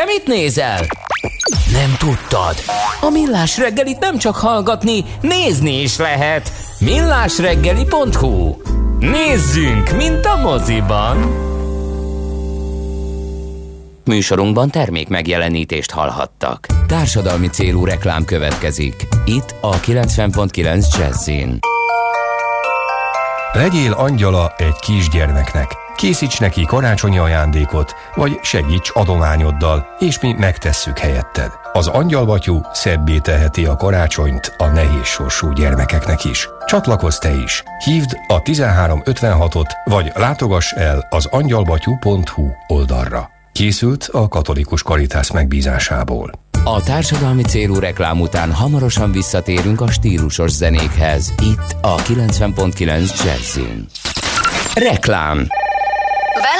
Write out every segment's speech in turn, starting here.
Te mit nézel? Nem tudtad? A Millás reggelit nem csak hallgatni, nézni is lehet. millásreggeli.hu Nézzünk, mint a moziban! Műsorunkban termék megjelenítést hallhattak. Társadalmi célú reklám következik. Itt a 90.9 Jazzin. Legyél angyala egy kisgyermeknek. Készíts neki karácsonyi ajándékot, vagy segíts adományoddal, és mi megtesszük helyetted. Az angyalbatyú szebbé teheti a karácsonyt a nehéz sorsú gyermekeknek is. Csatlakozz te is! Hívd a 1356-ot, vagy látogass el az angyalbatyú.hu oldalra. Készült a katolikus karitász megbízásából. A társadalmi célú reklám után hamarosan visszatérünk a stílusos zenékhez. Itt a 90.9 Jazzin. Reklám Bella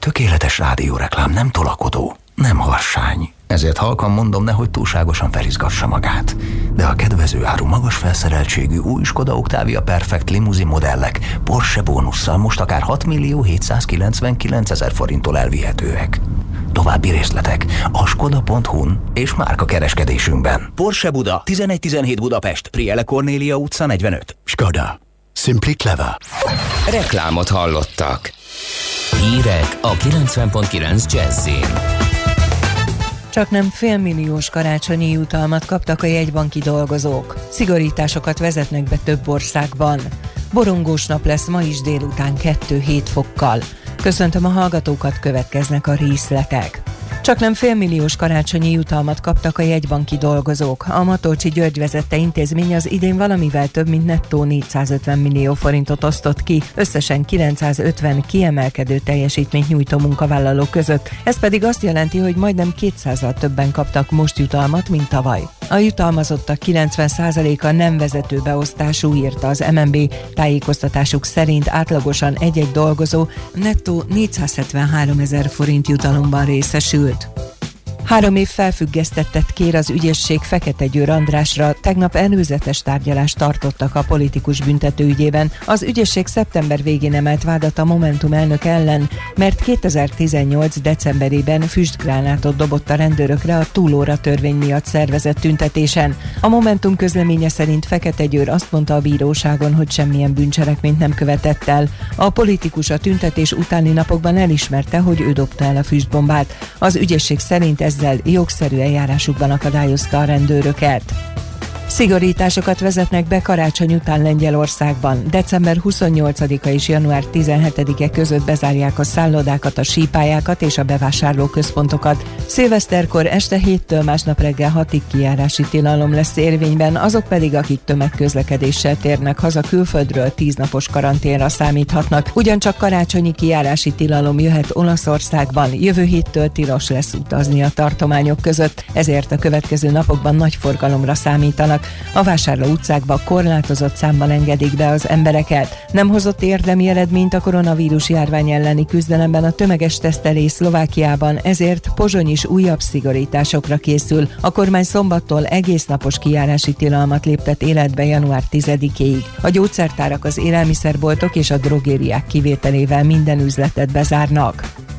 tökéletes rádióreklám nem tolakodó, nem harsány. Ezért halkan mondom, nehogy túlságosan felizgassa magát. De a kedvező áru magas felszereltségű új Skoda Octavia Perfect limuzin modellek Porsche bónusszal most akár 6 millió 799 ezer forinttól elvihetőek. További részletek a skoda.hu-n és márka kereskedésünkben. Porsche Buda, 1117 Budapest, Priele Cornélia utca 45. Skoda. Simply clever. Reklámot hallottak. Hírek a 90.9 Jazzin. Csak nem félmilliós karácsonyi jutalmat kaptak a jegybanki dolgozók. Szigorításokat vezetnek be több országban. Borongós nap lesz ma is délután 2-7 fokkal. Köszöntöm a hallgatókat, következnek a részletek. Csak nem félmilliós karácsonyi jutalmat kaptak a jegybanki dolgozók. A Matolcsi György vezette intézmény az idén valamivel több mint nettó 450 millió forintot osztott ki, összesen 950 kiemelkedő teljesítményt nyújtó munkavállalók között. Ez pedig azt jelenti, hogy majdnem 200-al többen kaptak most jutalmat, mint tavaly. A jutalmazottak 90%-a nem vezető beosztású, írta az MNB. Tájékoztatásuk szerint átlagosan egy-egy dolgozó nettó 473 ezer forint jutalomban it. Három év felfüggesztettet kér az ügyesség Fekete Győr Andrásra. Tegnap előzetes tárgyalást tartottak a politikus büntetőügyében. Az ügyesség szeptember végén emelt vádat a Momentum elnök ellen, mert 2018. decemberében füstgránátot dobott a rendőrökre a túlóra törvény miatt szervezett tüntetésen. A Momentum közleménye szerint Fekete Győr azt mondta a bíróságon, hogy semmilyen bűncselekményt nem követett el. A politikus a tüntetés utáni napokban elismerte, hogy ő dobta el a füstbombát. Az ügyesség szerint ezzel jogszerű eljárásukban akadályozta a rendőröket. Szigorításokat vezetnek be karácsony után Lengyelországban. December 28-a és január 17-e között bezárják a szállodákat, a sípályákat és a bevásárlóközpontokat. Szilveszterkor este 7-től másnap reggel 6-ig kijárási tilalom lesz érvényben, azok pedig, akik tömegközlekedéssel térnek haza külföldről 10 napos karanténra számíthatnak. Ugyancsak karácsonyi kijárási tilalom jöhet Olaszországban, jövő héttől tilos lesz utazni a tartományok között, ezért a következő napokban nagy forgalomra számítanak a vásárló utcákba korlátozott számban engedik be az embereket. Nem hozott érdemi eredményt a koronavírus járvány elleni küzdelemben a tömeges tesztelés Szlovákiában, ezért Pozsony is újabb szigorításokra készül. A kormány szombattól egész napos kijárási tilalmat léptet életbe január 10-ig. A gyógyszertárak, az élelmiszerboltok és a drogériák kivételével minden üzletet bezárnak.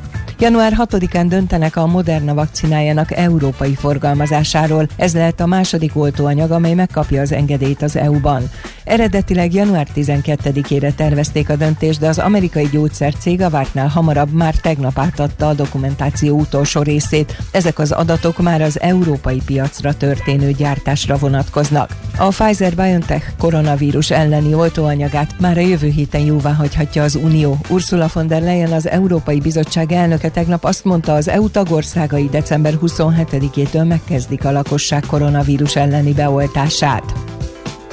Január 6-án döntenek a Moderna vakcinájának európai forgalmazásáról. Ez lehet a második oltóanyag, amely megkapja az engedélyt az EU-ban. Eredetileg január 12-ére tervezték a döntést, de az amerikai gyógyszercég a vártnál hamarabb már tegnap átadta a dokumentáció utolsó részét. Ezek az adatok már az európai piacra történő gyártásra vonatkoznak. A Pfizer-BioNTech koronavírus elleni oltóanyagát már a jövő héten jóvá hagyhatja az Unió. Ursula von der Leyen az Európai Bizottság elnöke tegnap azt mondta, az EU tagországai december 27-től megkezdik a lakosság koronavírus elleni beoltását.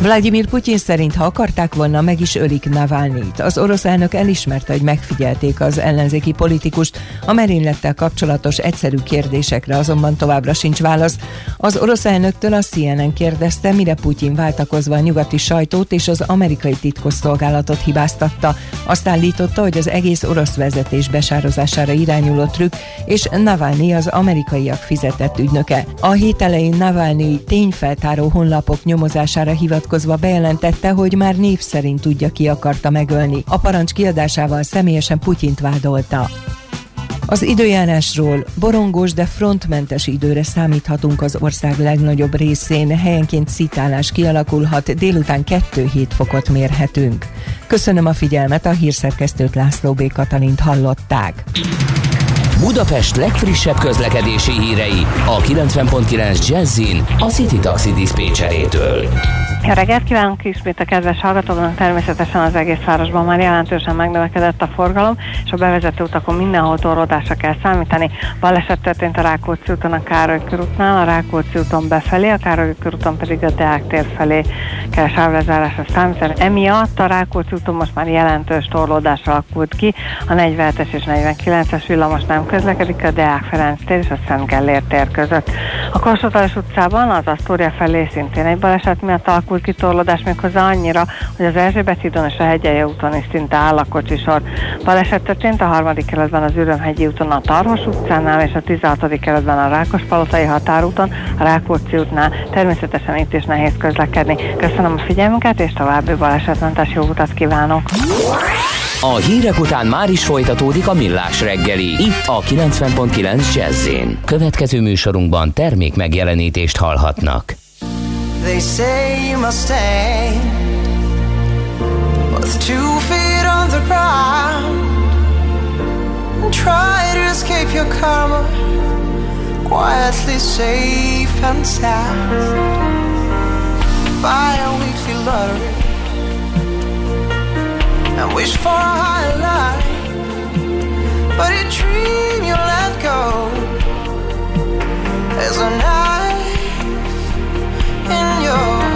Vladimir Putyin szerint, ha akarták volna, meg is ölik Navalnyit. Az orosz elnök elismerte, hogy megfigyelték az ellenzéki politikust. A merénylettel kapcsolatos egyszerű kérdésekre azonban továbbra sincs válasz. Az orosz elnöktől a CNN kérdezte, mire Putyin váltakozva a nyugati sajtót és az amerikai titkosszolgálatot hibáztatta. Azt állította, hogy az egész orosz vezetés besározására irányuló trükk, és Navalnyi az amerikaiak fizetett ügynöke. A hét elején Navalnyi tényfeltáró honlapok nyomozására hivatkozott hivatkozva bejelentette, hogy már név szerint tudja ki akarta megölni. A parancs kiadásával személyesen Putyint vádolta. Az időjárásról borongós, de frontmentes időre számíthatunk az ország legnagyobb részén. Helyenként szitálás kialakulhat, délután 2-7 fokot mérhetünk. Köszönöm a figyelmet, a hírszerkesztőt László B. Katalint hallották. Budapest legfrissebb közlekedési hírei a 90.9 Jazzin a City Taxi Dispécsejétől. Jó reggelt kívánok ismét a kedves hallgatóknak, természetesen az egész városban már jelentősen megnövekedett a forgalom, és a bevezető utakon mindenhol torlódásra kell számítani. Baleset történt a Rákóczi úton a Károly körútnál, a Rákóczi úton befelé, a Károly körúton pedig a Deák tér felé kell sávlezárásra számítani. Emiatt a Rákóczi úton most már jelentős torlódás alakult ki, a 47-es és 49-es villamos nem közlekedik a Deák Ferenc tér és a Szent Gellért tér között. A Kossuth utcában az Asztória felé szintén egy baleset miatt alakult ki torlódás méghozzá annyira, hogy az Erzsébet hídon és a Hegyelje úton is szinte áll a kocsisor. Baleset történt a harmadik kerületben az Ürömhegyi úton a Tarvos utcánál és a 16. kerületben a Rákospalotai határúton, a Rákóczi útnál. Természetesen itt is nehéz közlekedni. Köszönöm a figyelmüket és további balesetmentes jó utat kívánok! A hírek után már is folytatódik a millás reggeli. Itt a 90.9 jazz Következő műsorunkban termék megjelenítést hallhatnak. They say you must stay. With two feet on the ground And try to escape your karma. Quietly safe and sound. Buy a weekly lottery and wish for a higher life. But a dream you let go. Is a knife in your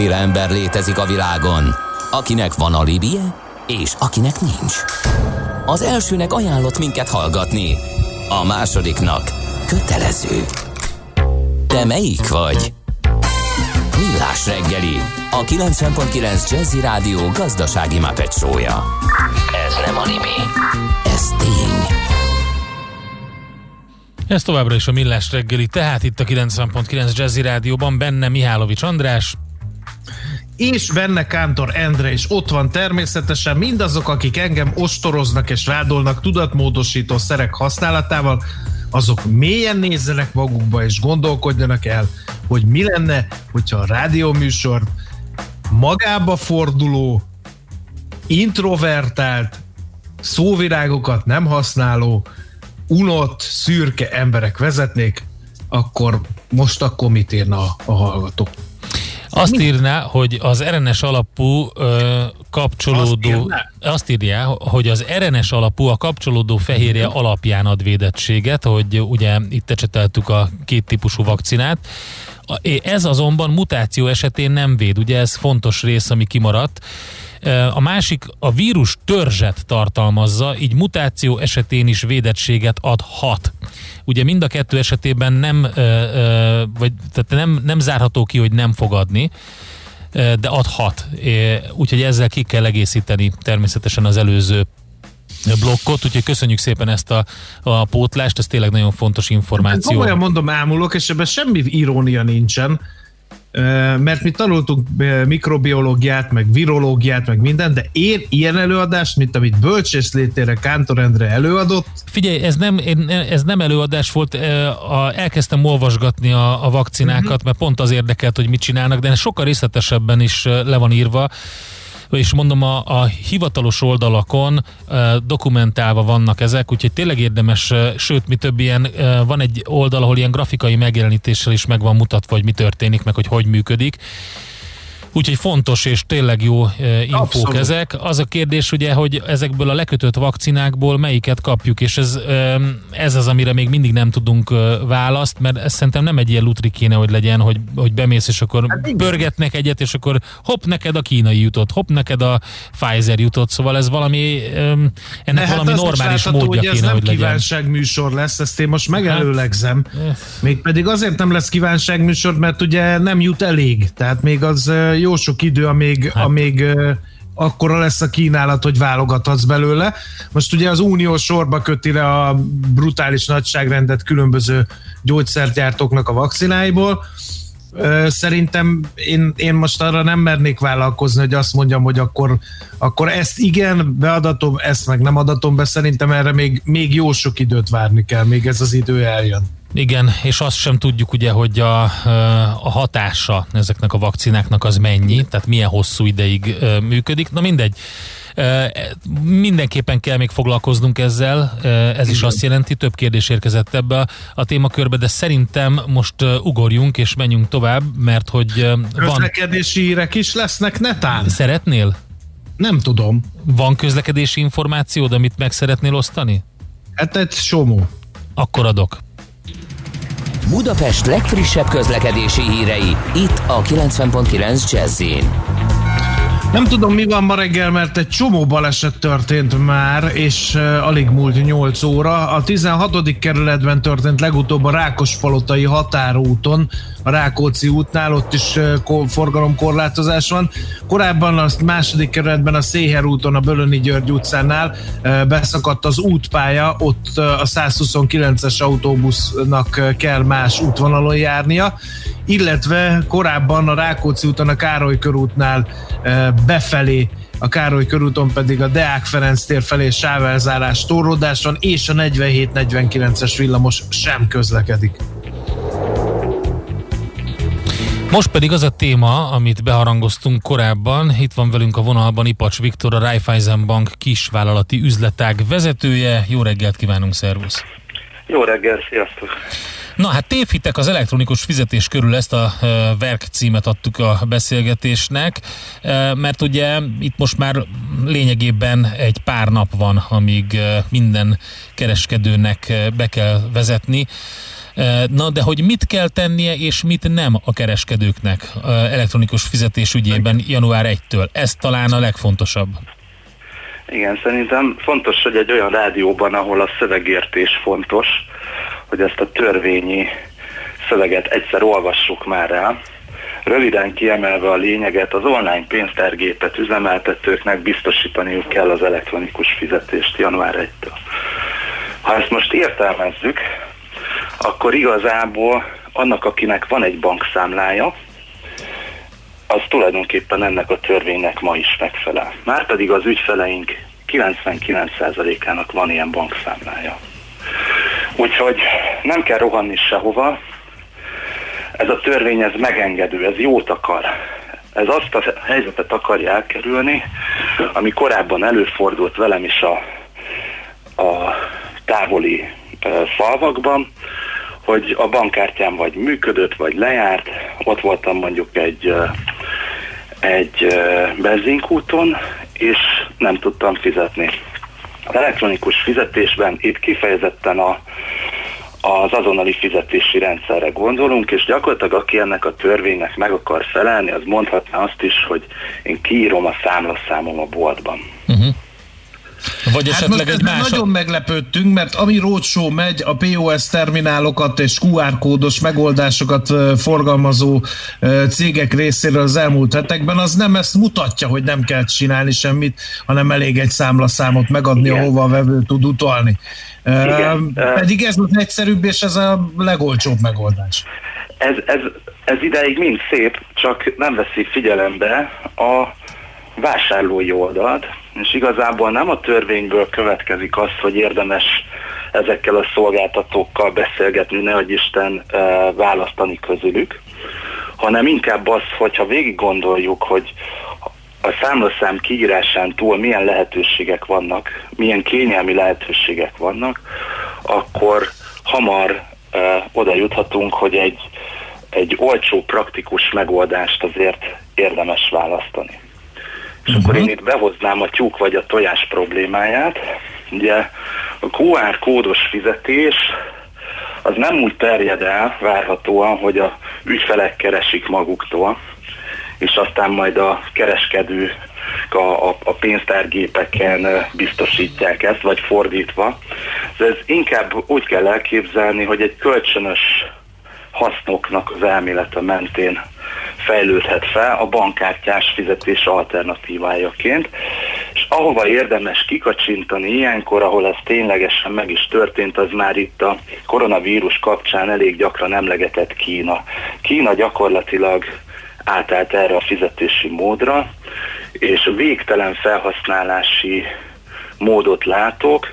Kétféle ember létezik a világon, akinek van alibije, és akinek nincs. Az elsőnek ajánlott minket hallgatni, a másodiknak kötelező. Te melyik vagy? Millás reggeli, a 90.9 Jazzy Rádió gazdasági mapetsója. Ez nem animi, ez tény. Ez továbbra is a Millás reggeli, tehát itt a 90.9 Jazzy Rádióban benne Mihálovics András, és benne Kántor Endre, és ott van természetesen mindazok, akik engem ostoroznak és vádolnak tudatmódosító szerek használatával, azok mélyen nézzenek magukba és gondolkodjanak el, hogy mi lenne, hogyha a rádióműsort magába forduló, introvertált, szóvirágokat nem használó, unott, szürke emberek vezetnék, akkor most akkor mit írna a hallgató? Azt írná, hogy az RNS alapú ö, kapcsolódó... Azt, azt írja, hogy az RNS alapú a kapcsolódó fehérje alapján ad védettséget, hogy ugye itt ecseteltük a két típusú vakcinát. Ez azonban mutáció esetén nem véd, ugye ez fontos rész, ami kimaradt. A másik a vírus törzset tartalmazza, így mutáció esetén is védettséget adhat. Ugye mind a kettő esetében nem, vagy, tehát nem, nem zárható ki, hogy nem fogadni, de adhat. Úgyhogy ezzel ki kell egészíteni természetesen az előző blokkot, úgyhogy köszönjük szépen ezt a, a pótlást, ez tényleg nagyon fontos információ. Komolyan mondom, ámulok, és ebben semmi irónia nincsen mert mi tanultunk mikrobiológiát, meg virológiát, meg minden, de én ilyen előadást, mint amit Bölcsész létére Kántor Endre előadott. Figyelj, ez nem, ez nem előadás volt, elkezdtem olvasgatni a, a vakcinákat, uh-huh. mert pont az érdekelt, hogy mit csinálnak, de sokkal részletesebben is le van írva és mondom, a, a hivatalos oldalakon e, dokumentálva vannak ezek, úgyhogy tényleg érdemes, e, sőt, mi több ilyen, e, van egy oldal, ahol ilyen grafikai megjelenítéssel is meg van mutatva, hogy mi történik, meg hogy hogy működik Úgyhogy fontos és tényleg jó e, infók Abszolút. ezek. Az a kérdés ugye, hogy ezekből a lekötött vakcinákból melyiket kapjuk, és ez, ez az, amire még mindig nem tudunk választ, mert ez szerintem nem egy ilyen lutri kéne, hogy legyen, hogy, hogy bemész, és akkor hát pörgetnek egyet, és akkor hopp, neked a kínai jutott, hopp, neked a Pfizer jutott, szóval ez valami, ennek hát valami normális látható, módja hogy kéne, ez hogy nem kívánságműsor lesz, ezt én most megelőlegzem. Hát, Mégpedig azért nem lesz kívánságműsor, mert ugye nem jut elég, tehát még az jó sok idő, amíg, hát. amíg akkora lesz a kínálat, hogy válogathatsz belőle. Most ugye az Unió sorba köti le a brutális nagyságrendet különböző gyógyszergyártóknak a vakcináiból. Szerintem én, én most arra nem mernék vállalkozni, hogy azt mondjam, hogy akkor, akkor ezt igen, beadatom, ezt meg nem adatom be. Szerintem erre még, még jó sok időt várni kell, még ez az idő eljön. Igen, és azt sem tudjuk ugye, hogy a, a hatása ezeknek a vakcináknak az mennyi, tehát milyen hosszú ideig működik. Na mindegy, mindenképpen kell még foglalkoznunk ezzel, ez is azt jelenti, több kérdés érkezett ebbe a témakörbe, de szerintem most ugorjunk és menjünk tovább, mert hogy van... Közlekedési hírek is lesznek netán? Szeretnél? Nem tudom. Van közlekedési információd, amit meg szeretnél osztani? Hát egy somó. Akkor adok. Budapest legfrissebb közlekedési hírei, itt a 90.9 jazz nem tudom, mi van ma reggel, mert egy csomó baleset történt már, és uh, alig múlt 8 óra. A 16. kerületben történt legutóbb a Rákospalotai határúton, a Rákóczi útnál, ott is forgalomkorlátozás van. Korábban a második kerületben a Széher úton, a Bölöni György utcánál beszakadt az útpálya, ott a 129-es autóbusznak kell más útvonalon járnia, illetve korábban a Rákóczi úton, a Károly körútnál befelé a Károly körúton pedig a Deák Ferenc tér felé sávelzárás torlódáson és a 47-49-es villamos sem közlekedik. Most pedig az a téma, amit beharangoztunk korábban, itt van velünk a vonalban Ipacs Viktor, a Raiffeisen Bank kisvállalati üzletág vezetője. Jó reggelt kívánunk, szervusz! Jó reggelt, sziasztok! Na hát tévhitek az elektronikus fizetés körül ezt a verk címet adtuk a beszélgetésnek, mert ugye itt most már lényegében egy pár nap van, amíg minden kereskedőnek be kell vezetni Na, de hogy mit kell tennie és mit nem a kereskedőknek elektronikus fizetés ügyében január 1-től? Ez talán a legfontosabb. Igen, szerintem fontos, hogy egy olyan rádióban, ahol a szövegértés fontos, hogy ezt a törvényi szöveget egyszer olvassuk már el. Röviden kiemelve a lényeget, az online pénztárgépet üzemeltetőknek biztosítaniuk kell az elektronikus fizetést január 1-től. Ha ezt most értelmezzük, akkor igazából annak, akinek van egy bankszámlája, az tulajdonképpen ennek a törvénynek ma is megfelel. Márpedig az ügyfeleink 99%-ának van ilyen bankszámlája. Úgyhogy nem kell rohanni sehova, ez a törvény ez megengedő, ez jót akar. Ez azt a helyzetet akarja elkerülni, ami korábban előfordult velem is a, a távoli e, falvakban, hogy a bankkártyám vagy működött, vagy lejárt, ott voltam mondjuk egy, egy benzinkúton, és nem tudtam fizetni. Az elektronikus fizetésben itt kifejezetten a, az azonnali fizetési rendszerre gondolunk, és gyakorlatilag aki ennek a törvénynek meg akar felelni, az mondhatná azt is, hogy én kiírom a számlaszámom a boltban. Uh-huh. Vagy hát esetleg most egy más... Nagyon meglepődtünk, mert ami roadshow megy, a POS terminálokat és QR kódos megoldásokat forgalmazó cégek részéről az elmúlt hetekben, az nem ezt mutatja, hogy nem kell csinálni semmit, hanem elég egy számlaszámot megadni, Igen. ahova a vevő tud utalni. Igen. Pedig ez az egyszerűbb, és ez a legolcsóbb megoldás. Ez, ez, ez ideig mind szép, csak nem veszi figyelembe a vásárlói oldalt, és igazából nem a törvényből következik az, hogy érdemes ezekkel a szolgáltatókkal beszélgetni, nehogy Isten választani közülük, hanem inkább az, hogyha végig gondoljuk, hogy a számlaszám kiírásán túl milyen lehetőségek vannak, milyen kényelmi lehetőségek vannak, akkor hamar uh, oda juthatunk, hogy egy, egy olcsó, praktikus megoldást azért érdemes választani. És uh-huh. akkor én itt behoznám a tyúk vagy a tojás problémáját. Ugye a QR kódos fizetés az nem úgy terjed el várhatóan, hogy a ügyfelek keresik maguktól, és aztán majd a kereskedő a, a, a pénztárgépeken biztosítják ezt, vagy fordítva. De ez inkább úgy kell elképzelni, hogy egy kölcsönös hasznoknak az elmélete mentén fejlődhet fel a bankkártyás fizetés alternatívájaként, és ahova érdemes kikacsintani ilyenkor, ahol ez ténylegesen meg is történt, az már itt a koronavírus kapcsán elég gyakran emlegetett Kína. Kína gyakorlatilag átállt erre a fizetési módra, és végtelen felhasználási módot látok.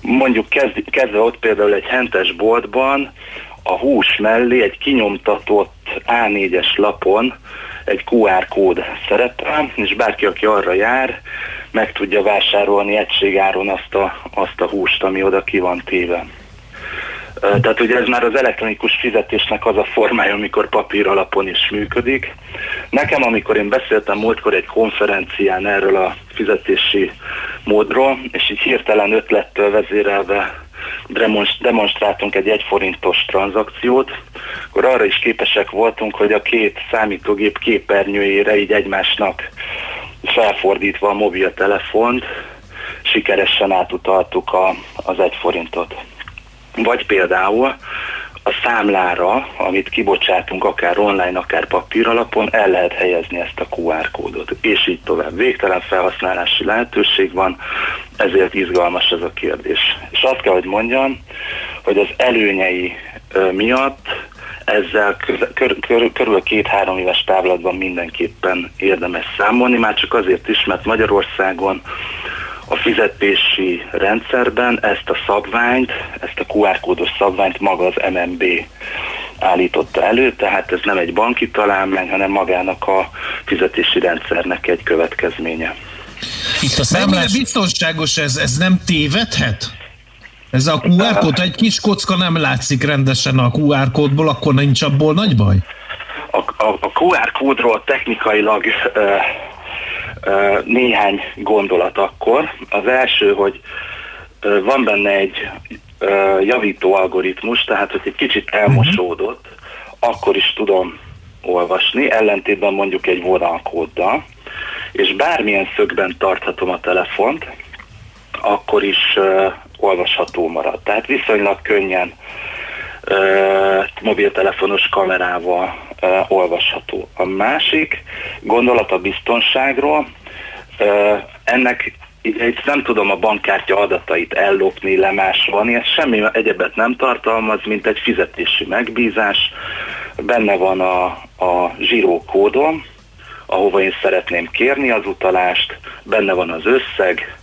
Mondjuk kezdve ott például egy hentes boltban, a hús mellé egy kinyomtatott A4-es lapon egy QR kód szerepel, és bárki, aki arra jár, meg tudja vásárolni egységáron azt a, azt a húst, ami oda ki van téve. Tehát ugye ez már az elektronikus fizetésnek az a formája, amikor papír alapon is működik. Nekem, amikor én beszéltem múltkor egy konferencián erről a fizetési módról, és így hirtelen ötlettől vezérelve demonstráltunk egy egyforintos tranzakciót, akkor arra is képesek voltunk, hogy a két számítógép képernyőjére így egymásnak felfordítva a mobiltelefont sikeresen átutaltuk a, az egy forintot. Vagy például a számlára, amit kibocsátunk akár online, akár papír alapon, el lehet helyezni ezt a QR kódot, és így tovább. Végtelen felhasználási lehetőség van, ezért izgalmas ez a kérdés. És azt kell, hogy mondjam, hogy az előnyei miatt ezzel kör, kör, körül két-három éves távlatban mindenképpen érdemes számolni, már csak azért is, mert Magyarországon a fizetési rendszerben ezt a szabványt, ezt a QR kódos szabványt maga az MNB állította elő, tehát ez nem egy banki találmány, hanem magának a fizetési rendszernek egy következménye. Itt a számlás... biztonságos ez? Ez nem tévedhet? Ez a QR kód, egy kis kocka nem látszik rendesen a QR kódból, akkor nincs abból nagy baj? A, a, a QR kódról technikailag uh, néhány gondolat akkor. Az első, hogy van benne egy javító algoritmus, tehát hogy egy kicsit elmosódott, akkor is tudom olvasni, ellentétben mondjuk egy vonalkóddal, és bármilyen szögben tarthatom a telefont, akkor is uh, olvasható marad. Tehát viszonylag könnyen uh, mobiltelefonos kamerával uh, olvasható. A másik gondolat a biztonságról, uh, ennek itt nem tudom a bankkártya adatait ellopni, lemásolni, ez semmi egyebet nem tartalmaz, mint egy fizetési megbízás. Benne van a, a zsírókódom, ahova én szeretném kérni az utalást, benne van az összeg,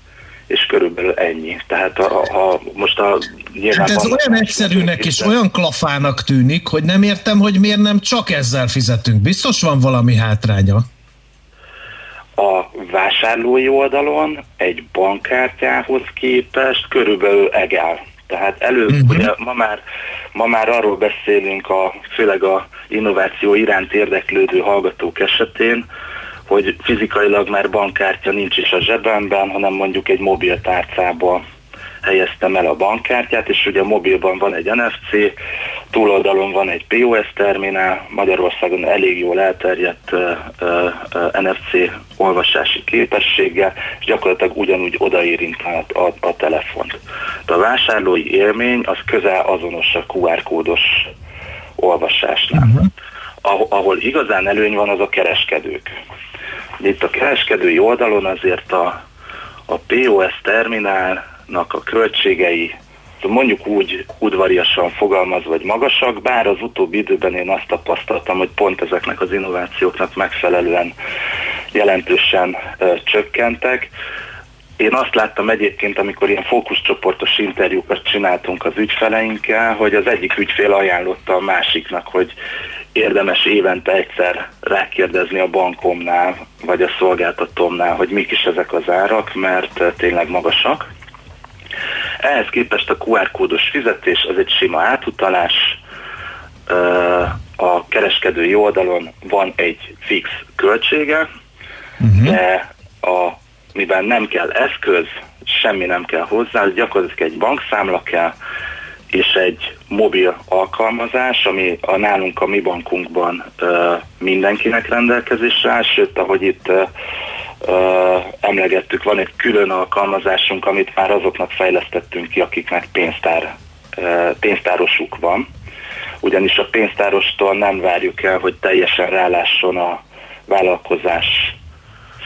és körülbelül ennyi. Tehát ha, ha most a nyilván hát ez olyan egyszerűnek és olyan klafának tűnik, hogy nem értem, hogy miért nem csak ezzel fizetünk. Biztos van valami hátránya? A vásárlói oldalon egy bankkártyához képest körülbelül egál. Tehát elő, uh-huh. ugye ma már, ma már arról beszélünk, a, főleg a innováció iránt érdeklődő hallgatók esetén, hogy fizikailag már bankkártya nincs is a zsebemben, hanem mondjuk egy mobiltárcába helyeztem el a bankkártyát, és ugye a mobilban van egy NFC, túloldalon van egy POS terminál, Magyarországon elég jól elterjedt uh, uh, NFC olvasási képességgel, és gyakorlatilag ugyanúgy odaérint a, a, a telefont. De a vásárlói élmény az közel azonos a QR kódos olvasásnál. Uh-huh. Ahol igazán előny van, az a kereskedők. Itt a kereskedői oldalon azért a, a POS terminálnak a költségei mondjuk úgy udvariasan fogalmaz, vagy magasak, bár az utóbbi időben én azt tapasztaltam, hogy pont ezeknek az innovációknak megfelelően jelentősen ö, csökkentek. Én azt láttam egyébként, amikor ilyen fókuszcsoportos interjúkat csináltunk az ügyfeleinkkel, hogy az egyik ügyfél ajánlotta a másiknak, hogy érdemes évente egyszer rákérdezni a bankomnál, vagy a szolgáltatómnál, hogy mik is ezek az árak, mert tényleg magasak. Ehhez képest a QR kódos fizetés az egy sima átutalás, a kereskedői oldalon van egy fix költsége, uh-huh. de a, mivel nem kell eszköz, semmi nem kell hozzá, gyakorlatilag egy bankszámla kell, és egy mobil alkalmazás, ami a nálunk a mi bankunkban ö, mindenkinek rendelkezésre áll, sőt, ahogy itt ö, ö, emlegettük, van egy külön alkalmazásunk, amit már azoknak fejlesztettünk ki, akiknek pénztár, ö, pénztárosuk van. Ugyanis a pénztárostól nem várjuk el, hogy teljesen rálásson a vállalkozás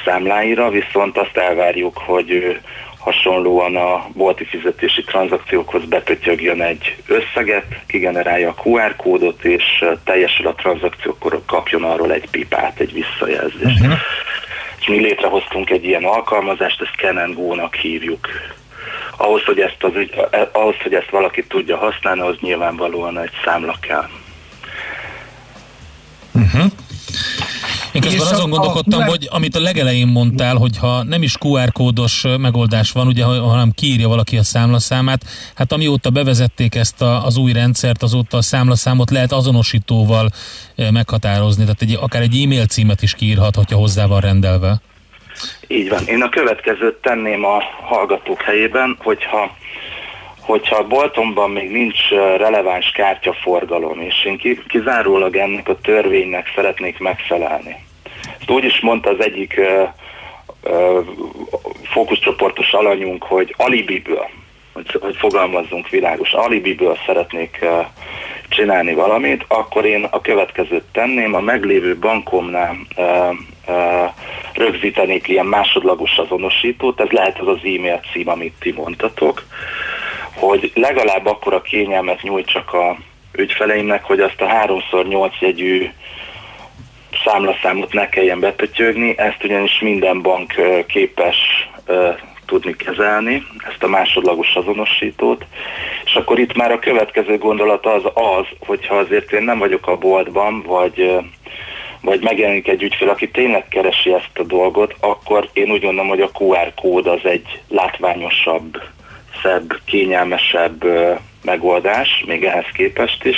számláira, viszont azt elvárjuk, hogy ő hasonlóan a bolti fizetési tranzakciókhoz bepötyögjön egy összeget, kigenerálja a QR kódot, és teljesül a tranzakciókor kapjon arról egy pipát, egy visszajelzést. Uh-huh. És mi létrehoztunk egy ilyen alkalmazást, ezt Ken Go-nak hívjuk. Ahhoz hogy, ezt az, ahhoz, hogy ezt valaki tudja használni, az nyilvánvalóan egy számla kell. Uh-huh. Én közben azon gondolkodtam, a... hogy amit a legelején mondtál, hogy ha nem is QR kódos megoldás van, ugye, hanem kiírja valaki a számlaszámát, hát amióta bevezették ezt a, az új rendszert, azóta a számlaszámot lehet azonosítóval meghatározni, tehát egy, akár egy e-mail címet is kiírhat, hogyha hozzá van rendelve. Így van. Én a következőt tenném a hallgatók helyében, hogyha hogyha a boltomban még nincs releváns kártyaforgalom, és én kizárólag ennek a törvénynek szeretnék megfelelni. Ezt úgy is mondta az egyik uh, fókuszcsoportos alanyunk, hogy alibiből, hogy, hogy fogalmazzunk világos, alibiből szeretnék csinálni valamit, akkor én a következőt tenném, a meglévő bankomnál uh, uh, rögzítenék ilyen másodlagos azonosítót, ez lehet az az e-mail cím, amit ti mondtatok, hogy legalább akkor a kényelmet nyújtsak a ügyfeleimnek, hogy azt a 3x8 jegyű számlaszámot ne kelljen bepötyögni, ezt ugyanis minden bank képes tudni kezelni, ezt a másodlagos azonosítót, és akkor itt már a következő gondolat az az, hogyha azért én nem vagyok a boltban, vagy, vagy megjelenik egy ügyfél, aki tényleg keresi ezt a dolgot, akkor én úgy gondolom, hogy a QR kód az egy látványosabb szebb, kényelmesebb megoldás, még ehhez képest is.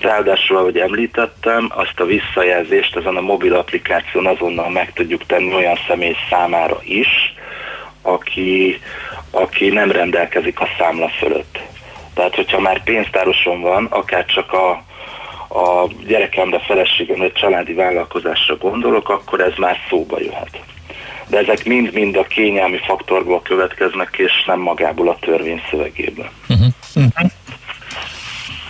Ráadásul, ahogy említettem, azt a visszajelzést ezen a mobil applikáción azonnal meg tudjuk tenni olyan személy számára is, aki, aki nem rendelkezik a számla fölött. Tehát, hogyha már pénztárosom van, akár csak a, a gyerekemre, egy családi vállalkozásra gondolok, akkor ez már szóba jöhet. De ezek mind-mind a kényelmi faktorból következnek, és nem magából a törvény szövegéből. Uh-huh. Uh-huh.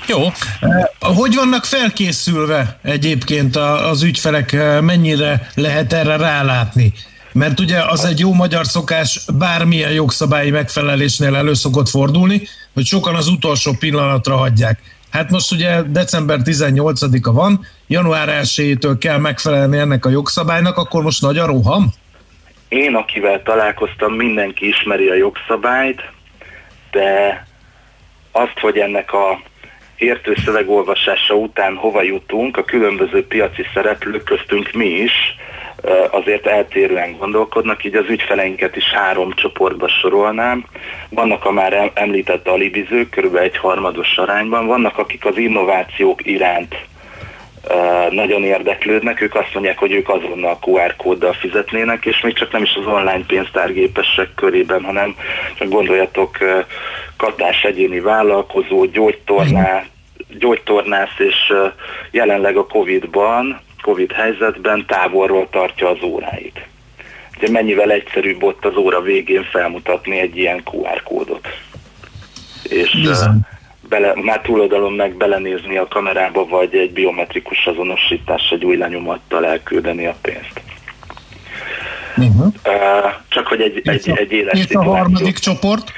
Jó. Eh, hogy vannak felkészülve egyébként az ügyfelek, eh, mennyire lehet erre rálátni? Mert ugye az egy jó magyar szokás bármilyen jogszabályi megfelelésnél elő szokott fordulni, hogy sokan az utolsó pillanatra hagyják. Hát most ugye december 18-a van, január 1-től kell megfelelni ennek a jogszabálynak, akkor most nagy a roham? Én, akivel találkoztam, mindenki ismeri a jogszabályt, de azt, hogy ennek a értő szövegolvasása után hova jutunk, a különböző piaci szereplők köztünk mi is azért eltérően gondolkodnak, így az ügyfeleinket is három csoportba sorolnám. Vannak a már említett alibizők, körülbelül egy harmados arányban, vannak akik az innovációk iránt nagyon érdeklődnek, ők azt mondják, hogy ők azonnal QR kóddal fizetnének, és még csak nem is az online pénztárgépesek körében, hanem csak gondoljatok katás egyéni vállalkozó, gyógytorná, gyógytornász, és jelenleg a Covid-ban, Covid helyzetben távolról tartja az óráit. Ugye mennyivel egyszerűbb ott az óra végén felmutatni egy ilyen QR kódot. És Bizony bele, már túloldalon meg belenézni a kamerába, vagy egy biometrikus azonosítás egy új lenyomattal elküldeni a pénzt. Uh-huh. Uh, csak hogy egy, egy, egy éles És a harmadik csoport?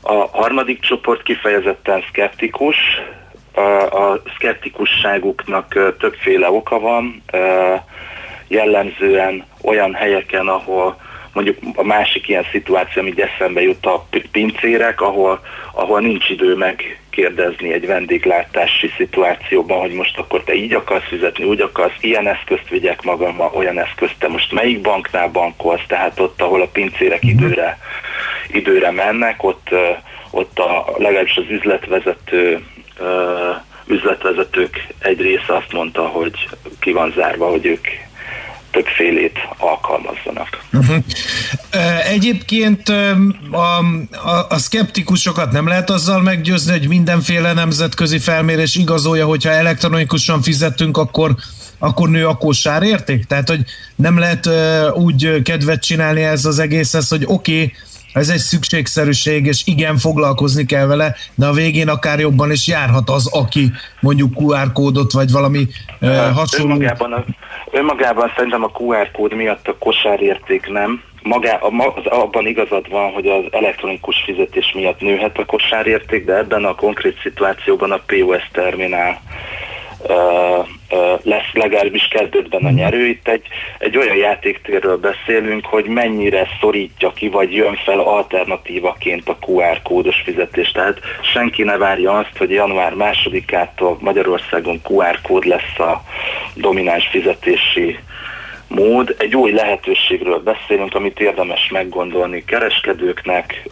A harmadik csoport kifejezetten szkeptikus. A szkeptikusságuknak többféle oka van. Jellemzően olyan helyeken, ahol mondjuk a másik ilyen szituáció, ami eszembe jut a pincérek, ahol, ahol nincs idő megkérdezni egy vendéglátási szituációban, hogy most akkor te így akarsz fizetni, úgy akarsz, ilyen eszközt vigyek magammal, olyan eszközt, te most melyik banknál bankolsz, tehát ott, ahol a pincérek időre, időre mennek, ott, ott a, legalábbis az üzletvezető üzletvezetők egy része azt mondta, hogy ki van zárva, hogy ők többfélét alkalmazzanak. Uh-huh. Egyébként a, a, a szkeptikusokat nem lehet azzal meggyőzni, hogy mindenféle nemzetközi felmérés igazolja, hogyha elektronikusan fizetünk, akkor akkor nő a kosárérték? Tehát, hogy nem lehet úgy kedvet csinálni ez az egészhez, hogy oké, okay, ez egy szükségszerűség, és igen, foglalkozni kell vele, de a végén akár jobban is járhat az, aki mondjuk QR kódot, vagy valami uh, hasonló... Önmagában, a, önmagában szerintem a QR kód miatt a kosárérték nem. Magá, az, abban igazad van, hogy az elektronikus fizetés miatt nőhet a kosárérték, de ebben a konkrét szituációban a POS terminál lesz legalábbis kezdetben a nyerő. Itt egy, egy olyan játéktérről beszélünk, hogy mennyire szorítja ki, vagy jön fel alternatívaként a QR kódos fizetés. Tehát senki ne várja azt, hogy január másodikától Magyarországon QR kód lesz a domináns fizetési mód. Egy új lehetőségről beszélünk, amit érdemes meggondolni kereskedőknek,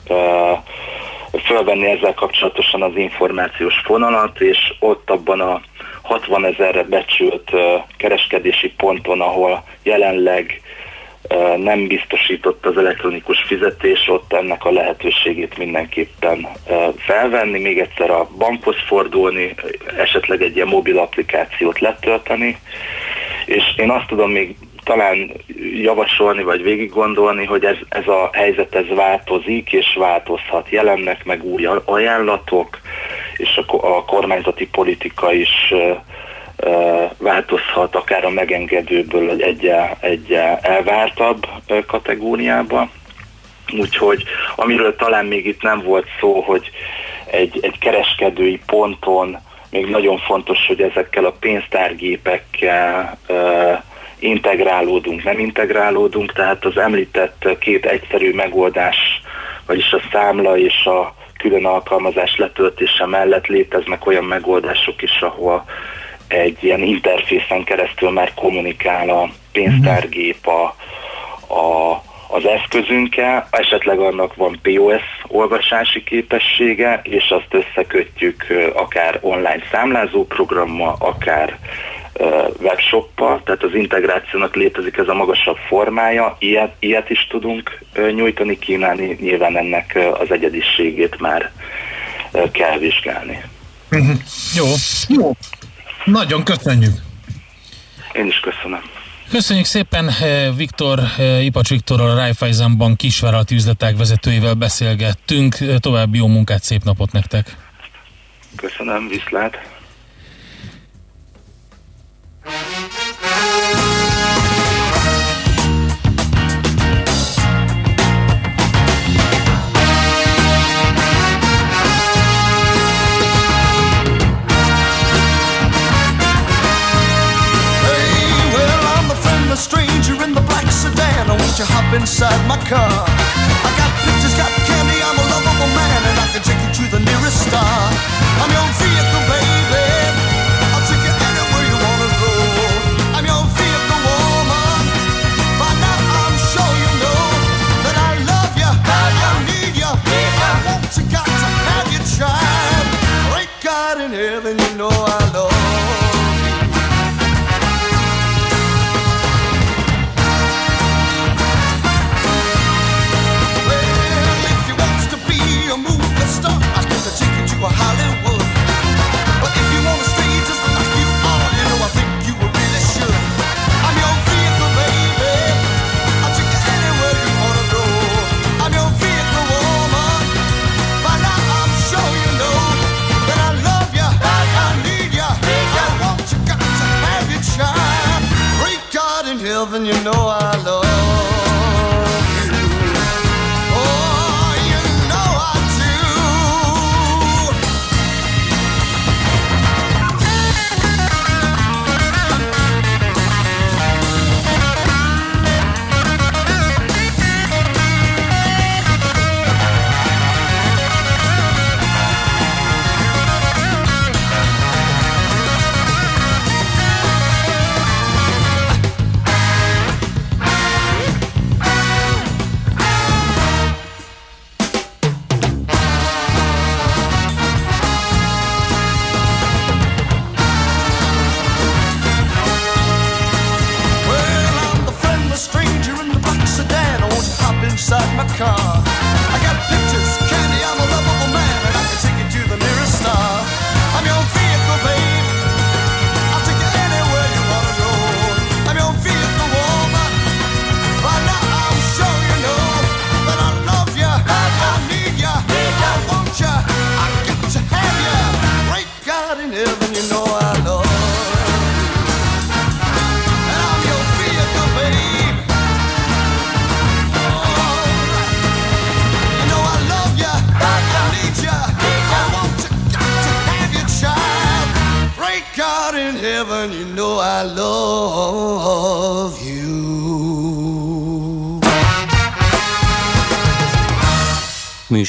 fölvenni ezzel kapcsolatosan az információs fonalat, és ott abban a 60 ezerre becsült kereskedési ponton, ahol jelenleg nem biztosított az elektronikus fizetés, ott ennek a lehetőségét mindenképpen felvenni, még egyszer a bankhoz fordulni, esetleg egy ilyen mobil applikációt letölteni, és én azt tudom még talán javasolni vagy végig gondolni, hogy ez, ez a helyzet ez változik és változhat. Jelennek meg új ajánlatok, és a, a kormányzati politika is változhat akár a megengedőből egy, egy elvártabb kategóriába. Úgyhogy amiről talán még itt nem volt szó, hogy egy, egy kereskedői ponton még nagyon fontos, hogy ezekkel a pénztárgépekkel integrálódunk, nem integrálódunk, tehát az említett két egyszerű megoldás, vagyis a számla és a külön alkalmazás letöltése mellett léteznek olyan megoldások is, ahol egy ilyen interfészen keresztül már kommunikál a pénztárgép a, a, az eszközünkkel, esetleg annak van POS olvasási képessége, és azt összekötjük akár online számlázó programmal, akár webshoppal, tehát az integrációnak létezik ez a magasabb formája, ilyet, ilyet is tudunk nyújtani, kínálni, nyilván ennek az egyediségét már kell vizsgálni. Uh-huh. Jó. Jó. Nagyon köszönjük. Én is köszönöm. Köszönjük szépen Viktor, Ipacs Viktorral, a Raiffeisen Bank kisvállalati üzletek vezetőivel beszélgettünk. További jó munkát, szép napot nektek! Köszönöm, viszlát! You in the black sedan I want you to hop inside my car. I got pictures, got candy, I'm a lovable man, and I can take you to the nearest star. I'm your vehicle, baby. I'll take you anywhere you wanna go. I'm your vehicle, woman. By now I'm sure you know that I love you, I need you, I want you, got to have child. Great God in heaven, you know I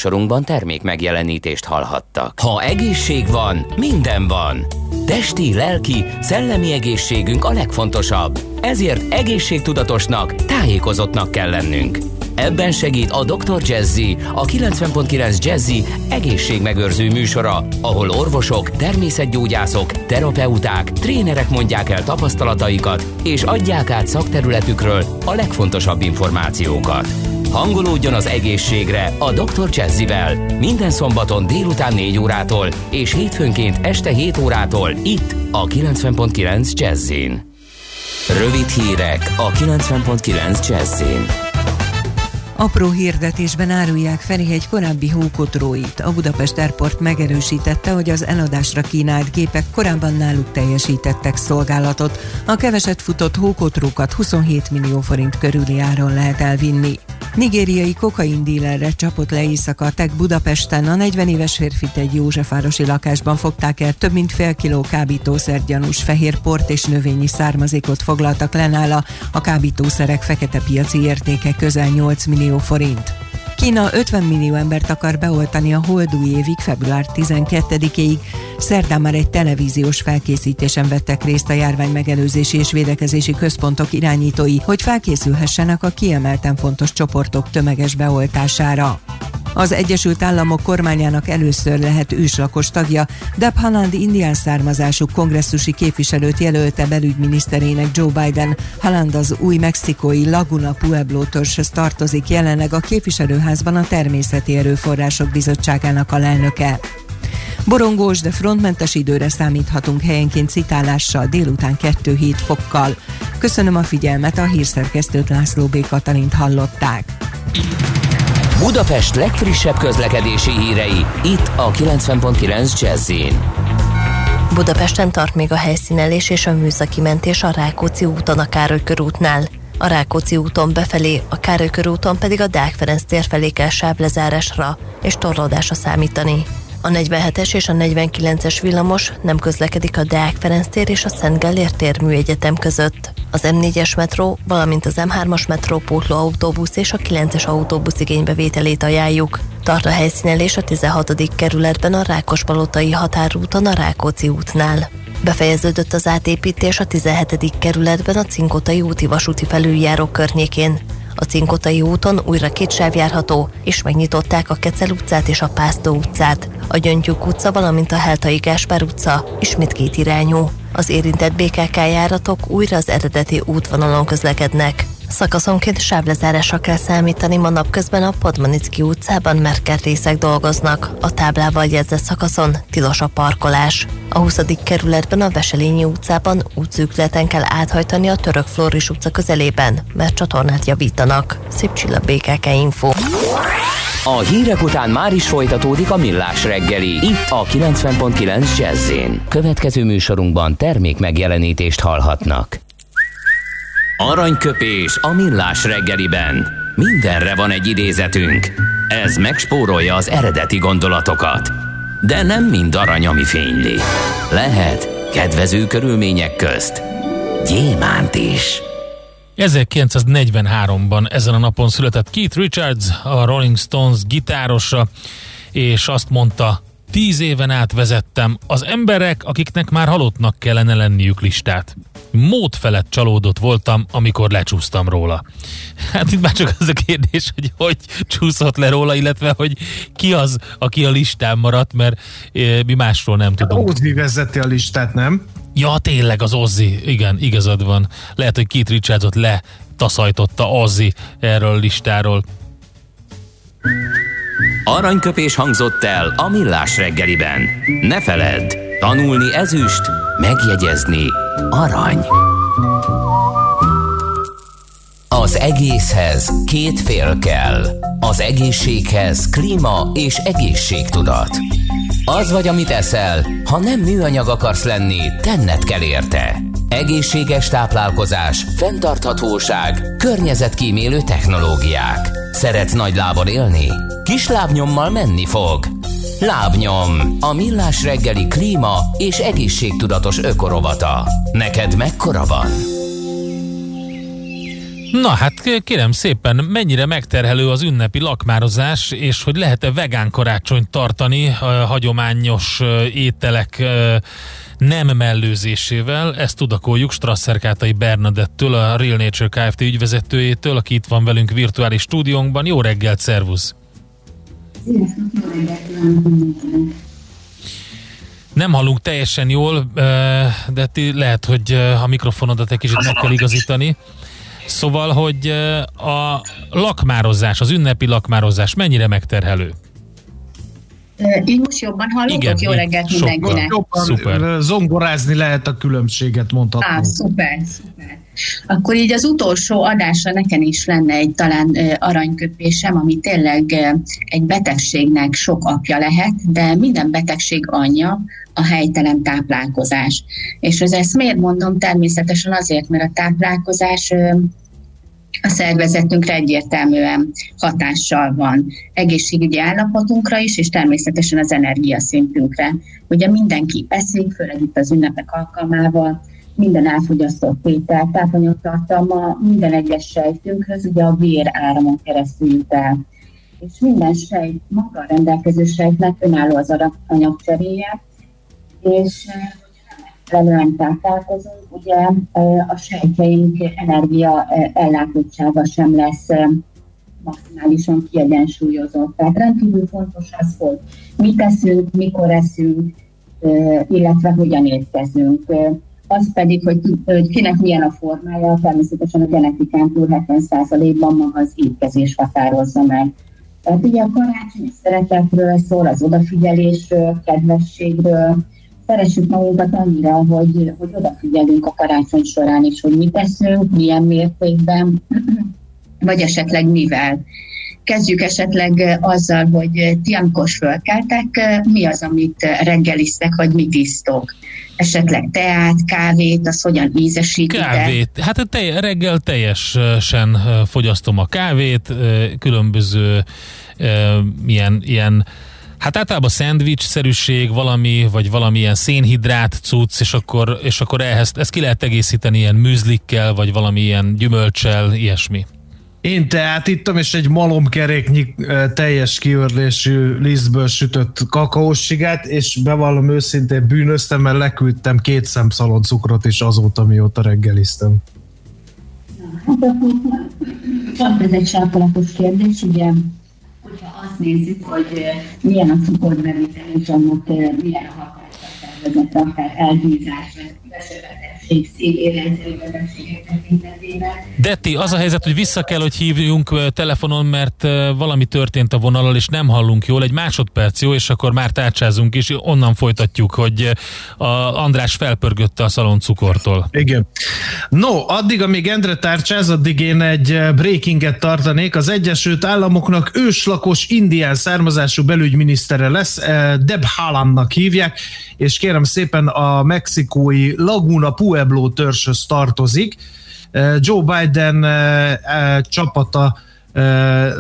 műsorunkban termék megjelenítést hallhattak. Ha egészség van, minden van. Testi, lelki, szellemi egészségünk a legfontosabb. Ezért egészségtudatosnak, tájékozottnak kell lennünk. Ebben segít a Dr. Jazzy, a 90.9 Jazzy egészségmegőrző műsora, ahol orvosok, természetgyógyászok, terapeuták, trénerek mondják el tapasztalataikat, és adják át szakterületükről a legfontosabb információkat. Hangolódjon az egészségre a Dr. Jazzivel. Minden szombaton délután 4 órától és hétfőnként este 7 órától itt a 90.9 Jazzin. Rövid hírek a 90.9 Jazzin. Apró hirdetésben árulják Feri egy korábbi hókotróit. A Budapest Airport megerősítette, hogy az eladásra kínált gépek korábban náluk teljesítettek szolgálatot. A keveset futott hókotrókat 27 millió forint körüli áron lehet elvinni. Nigériai kokaindílerre csapott le éjszaka Tek Budapesten. A 40 éves férfit egy Józsefvárosi lakásban fogták el, több mint fél kiló kábítószer gyanús fehér port és növényi származékot foglaltak le nála. A kábítószerek fekete piaci értéke közel 8 millió forint. Kína 50 millió embert akar beoltani a holdúj évig, február 12-ig. Szerdán már egy televíziós felkészítésen vettek részt a járvány megelőzési és védekezési központok irányítói, hogy felkészülhessenek a kiemelten fontos csoportok tömeges beoltására. Az Egyesült Államok kormányának először lehet őslakos tagja, Deb Haaland indián származású kongresszusi képviselőt jelölte belügyminiszterének Joe Biden. Haaland az új mexikói Laguna Pueblo törzshöz tartozik jelenleg a képviselőházban a Természeti Erőforrások Bizottságának alelnöke. Borongós, de frontmentes időre számíthatunk helyenként citálással délután 2-7 fokkal. Köszönöm a figyelmet, a hírszerkesztőt László B. Katalint hallották. Budapest legfrissebb közlekedési hírei, itt a 90.9 jazz Budapesten tart még a helyszínelés és a műszaki mentés a Rákóczi úton a Károly körútnál. A Rákóczi úton befelé, a Károly körúton pedig a Deák Ferenc tér felé kell sávlezárásra és torlódásra számítani. A 47-es és a 49-es villamos nem közlekedik a Deák Ferenc tér és a Szent Gellért tér műegyetem között. Az M4-es metró, valamint az M3-as metró pótló autóbusz és a 9-es autóbusz igénybevételét ajánljuk. Tart a helyszínelés a 16. kerületben a Rákospalotai határúton a Rákóczi útnál. Befejeződött az átépítés a 17. kerületben a Cinkotai úti vasúti felüljáró környékén. A Cinkotai úton újra két sáv járható, és megnyitották a Kecel utcát és a Pásztó utcát. A Gyöngyük utca, valamint a Heltai Gáspár utca ismét két irányú. Az érintett BKK járatok újra az eredeti útvonalon közlekednek. Szakaszonként sávlezárásra kell számítani ma napközben a Podmanicki utcában, mert kertészek dolgoznak. A táblával jegyzett szakaszon tilos a parkolás. A 20. kerületben a Veselényi utcában útszűkleten kell áthajtani a Török Floris utca közelében, mert csatornát javítanak. Szép csillag BKK Info. A hírek után már is folytatódik a millás reggeli, itt a 90.9 jazz Következő műsorunkban termék megjelenítést hallhatnak. Aranyköpés a millás reggeliben. Mindenre van egy idézetünk. Ez megspórolja az eredeti gondolatokat. De nem mind arany, ami fényli. Lehet kedvező körülmények közt gyémánt is. 1943-ban ezen a napon született Keith Richards, a Rolling Stones gitárosa, és azt mondta, tíz éven át vezettem az emberek, akiknek már halottnak kellene lenniük listát mód felett csalódott voltam, amikor lecsúsztam róla. Hát itt már csak az a kérdés, hogy hogy csúszott le róla, illetve hogy ki az, aki a listán maradt, mert e, mi másról nem tudunk. Ozzy vezeti a listát, nem? Ja, tényleg az Ozzy, igen, igazad van. Lehet, hogy Keith Richardsot letaszajtotta Ozzy erről a listáról. Aranyköpés hangzott el a millás reggeliben. Ne feledd, tanulni ezüst, megjegyezni arany. Az egészhez két fél kell. Az egészséghez klíma és egészségtudat. Az vagy, amit eszel, ha nem műanyag akarsz lenni, tenned kell érte. Egészséges táplálkozás, fenntarthatóság, környezetkímélő technológiák. Szeretsz nagy lábon élni? Kis lábnyommal menni fog. Lábnyom, a millás reggeli klíma és egészségtudatos ökorovata. Neked mekkora van? Na hát kérem szépen, mennyire megterhelő az ünnepi lakmározás, és hogy lehet-e vegán karácsonyt tartani hagyományos ételek nem mellőzésével, ezt tudakoljuk Strasszerkátai Bernadettől, a Real Nature Kft. ügyvezetőjétől, aki itt van velünk virtuális stúdiónkban. Jó reggelt, szervusz! Nem hallunk teljesen jól, de lehet, hogy a mikrofonodat egy kicsit meg kell igazítani. Szóval, hogy a lakmározás, az ünnepi lakmározás mennyire megterhelő? Így most jobban hallottok? Igen, Jó reggelt mindenkinek. Jobban szuper. zongorázni lehet a különbséget, mondhatni. Á, szuper, szuper. Akkor így az utolsó adásra nekem is lenne egy talán aranyköpésem, ami tényleg egy betegségnek sok apja lehet, de minden betegség anyja a helytelen táplálkozás. És ez ezt miért mondom? Természetesen azért, mert a táplálkozás a szervezetünkre egyértelműen hatással van. Egészségügyi állapotunkra is, és természetesen az energiaszintünkre. Ugye mindenki eszik, főleg itt az ünnepek alkalmával, minden elfogyasztott péter, tápanyagtartalma minden egyes sejtünkhöz, ugye a vér áramon keresztül jut el. És minden sejt, maga a rendelkező sejtnek önálló az anyagcseréje, és megfelelően táplálkozunk, ugye a sejtjeink energia ellátottsága sem lesz maximálisan kiegyensúlyozott. Tehát rendkívül fontos az, hogy mit teszünk, mikor eszünk, illetve hogyan étkezünk. Az pedig, hogy, hogy kinek milyen a formája, természetesen a genetikán túl 70%-ban maga az étkezés határozza meg. Tehát ugye a karácsony szeretetről szól, az odafigyelésről, kedvességről, szeressük magunkat annyira, hogy, hogy odafigyelünk a karácsony során is, hogy mit teszünk, milyen mértékben, vagy esetleg mivel. Kezdjük esetleg azzal, hogy ti, amikor fölkeltek, mi az, amit reggeliztek, vagy mit isztok? Esetleg teát, kávét, az hogyan ízesítitek? Kávét. Hát te, reggel teljesen fogyasztom a kávét, különböző ilyen, ilyen Hát általában szendvics-szerűség, valami, vagy valamilyen szénhidrát cucc, és akkor, és akkor ehhez, ezt ki lehet egészíteni ilyen műzlikkel, vagy valami ilyen gyümölcsel, ilyesmi. Én teát ittam, és egy malomkeréknyi teljes kiörlésű lisztből sütött kakaósigát, és bevallom őszintén bűnöztem, mert leküldtem két szemszalon cukrot is azóta, mióta reggeliztem. Hát ez egy sarkalatos kérdés, ugye hogyha azt nézzük, hogy milyen a cukorbevitel, és annak milyen a hatása a szervezetre, akár elhízás, vesőbetegség, szívérező betegségek tekintetében. Detti, az a helyzet, hogy vissza kell, hogy hívjunk telefonon, mert valami történt a vonalal, és nem hallunk jól. Egy másodperc jó, és akkor már tárcsázunk is, onnan folytatjuk, hogy a András felpörgötte a szalon cukortól. Igen. No, addig, amíg Endre tárcsáz, addig én egy breakinget tartanék. Az Egyesült Államoknak őslakos indián származású belügyminisztere lesz, Deb Haalandnak hívják, és kérem szépen a mexikói Laguna Pueblo törzshöz tartozik. Joe Biden csapata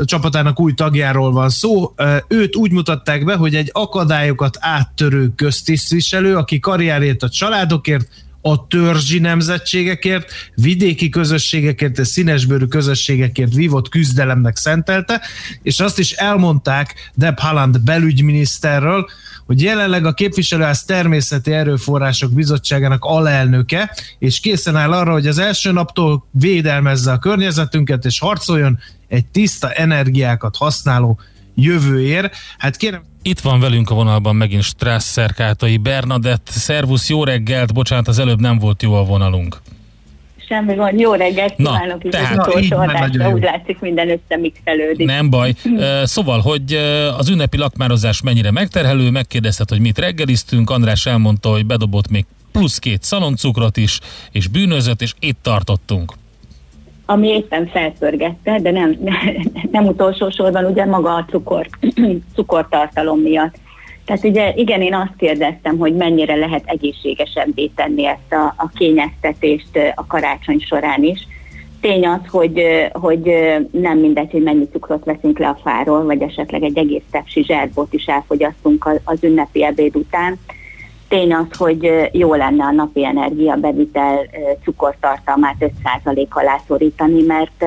csapatának új tagjáról van szó. Őt úgy mutatták be, hogy egy akadályokat áttörő köztisztviselő, aki karrierét a családokért, a törzsi nemzetségekért, vidéki közösségekért és színesbőrű közösségekért vívott küzdelemnek szentelte, és azt is elmondták Deb Haaland belügyminiszterről, hogy jelenleg a képviselőház természeti erőforrások bizottságának alelnöke, és készen áll arra, hogy az első naptól védelmezze a környezetünket, és harcoljon egy tiszta energiákat használó jövőért. Hát kérem, itt van velünk a vonalban megint Strász szerkátai Bernadett. Szervusz, jó reggelt, bocsánat, az előbb nem volt jó a vonalunk. Semmi van, jó reggelt kívánok is az utolsó adásra, úgy látszik minden összemixelődik. Nem baj. Szóval, hogy az ünnepi lakmározás mennyire megterhelő, megkérdezted, hogy mit reggeliztünk, András elmondta, hogy bedobott még plusz két szaloncukrot is, és bűnözött, és itt tartottunk ami éppen felpörgette, de nem, nem utolsó sorban ugye maga a cukor, cukortartalom miatt. Tehát ugye igen, én azt kérdeztem, hogy mennyire lehet egészségesebbé tenni ezt a, a kényeztetést a karácsony során is. Tény az, hogy, hogy nem mindegy, hogy mennyi cukrot veszünk le a fáról, vagy esetleg egy egész tepsi zserbot is elfogyasztunk az ünnepi ebéd után. Tény az, hogy jó lenne a napi energia bevitel cukortartalmát 5% alá szorítani, mert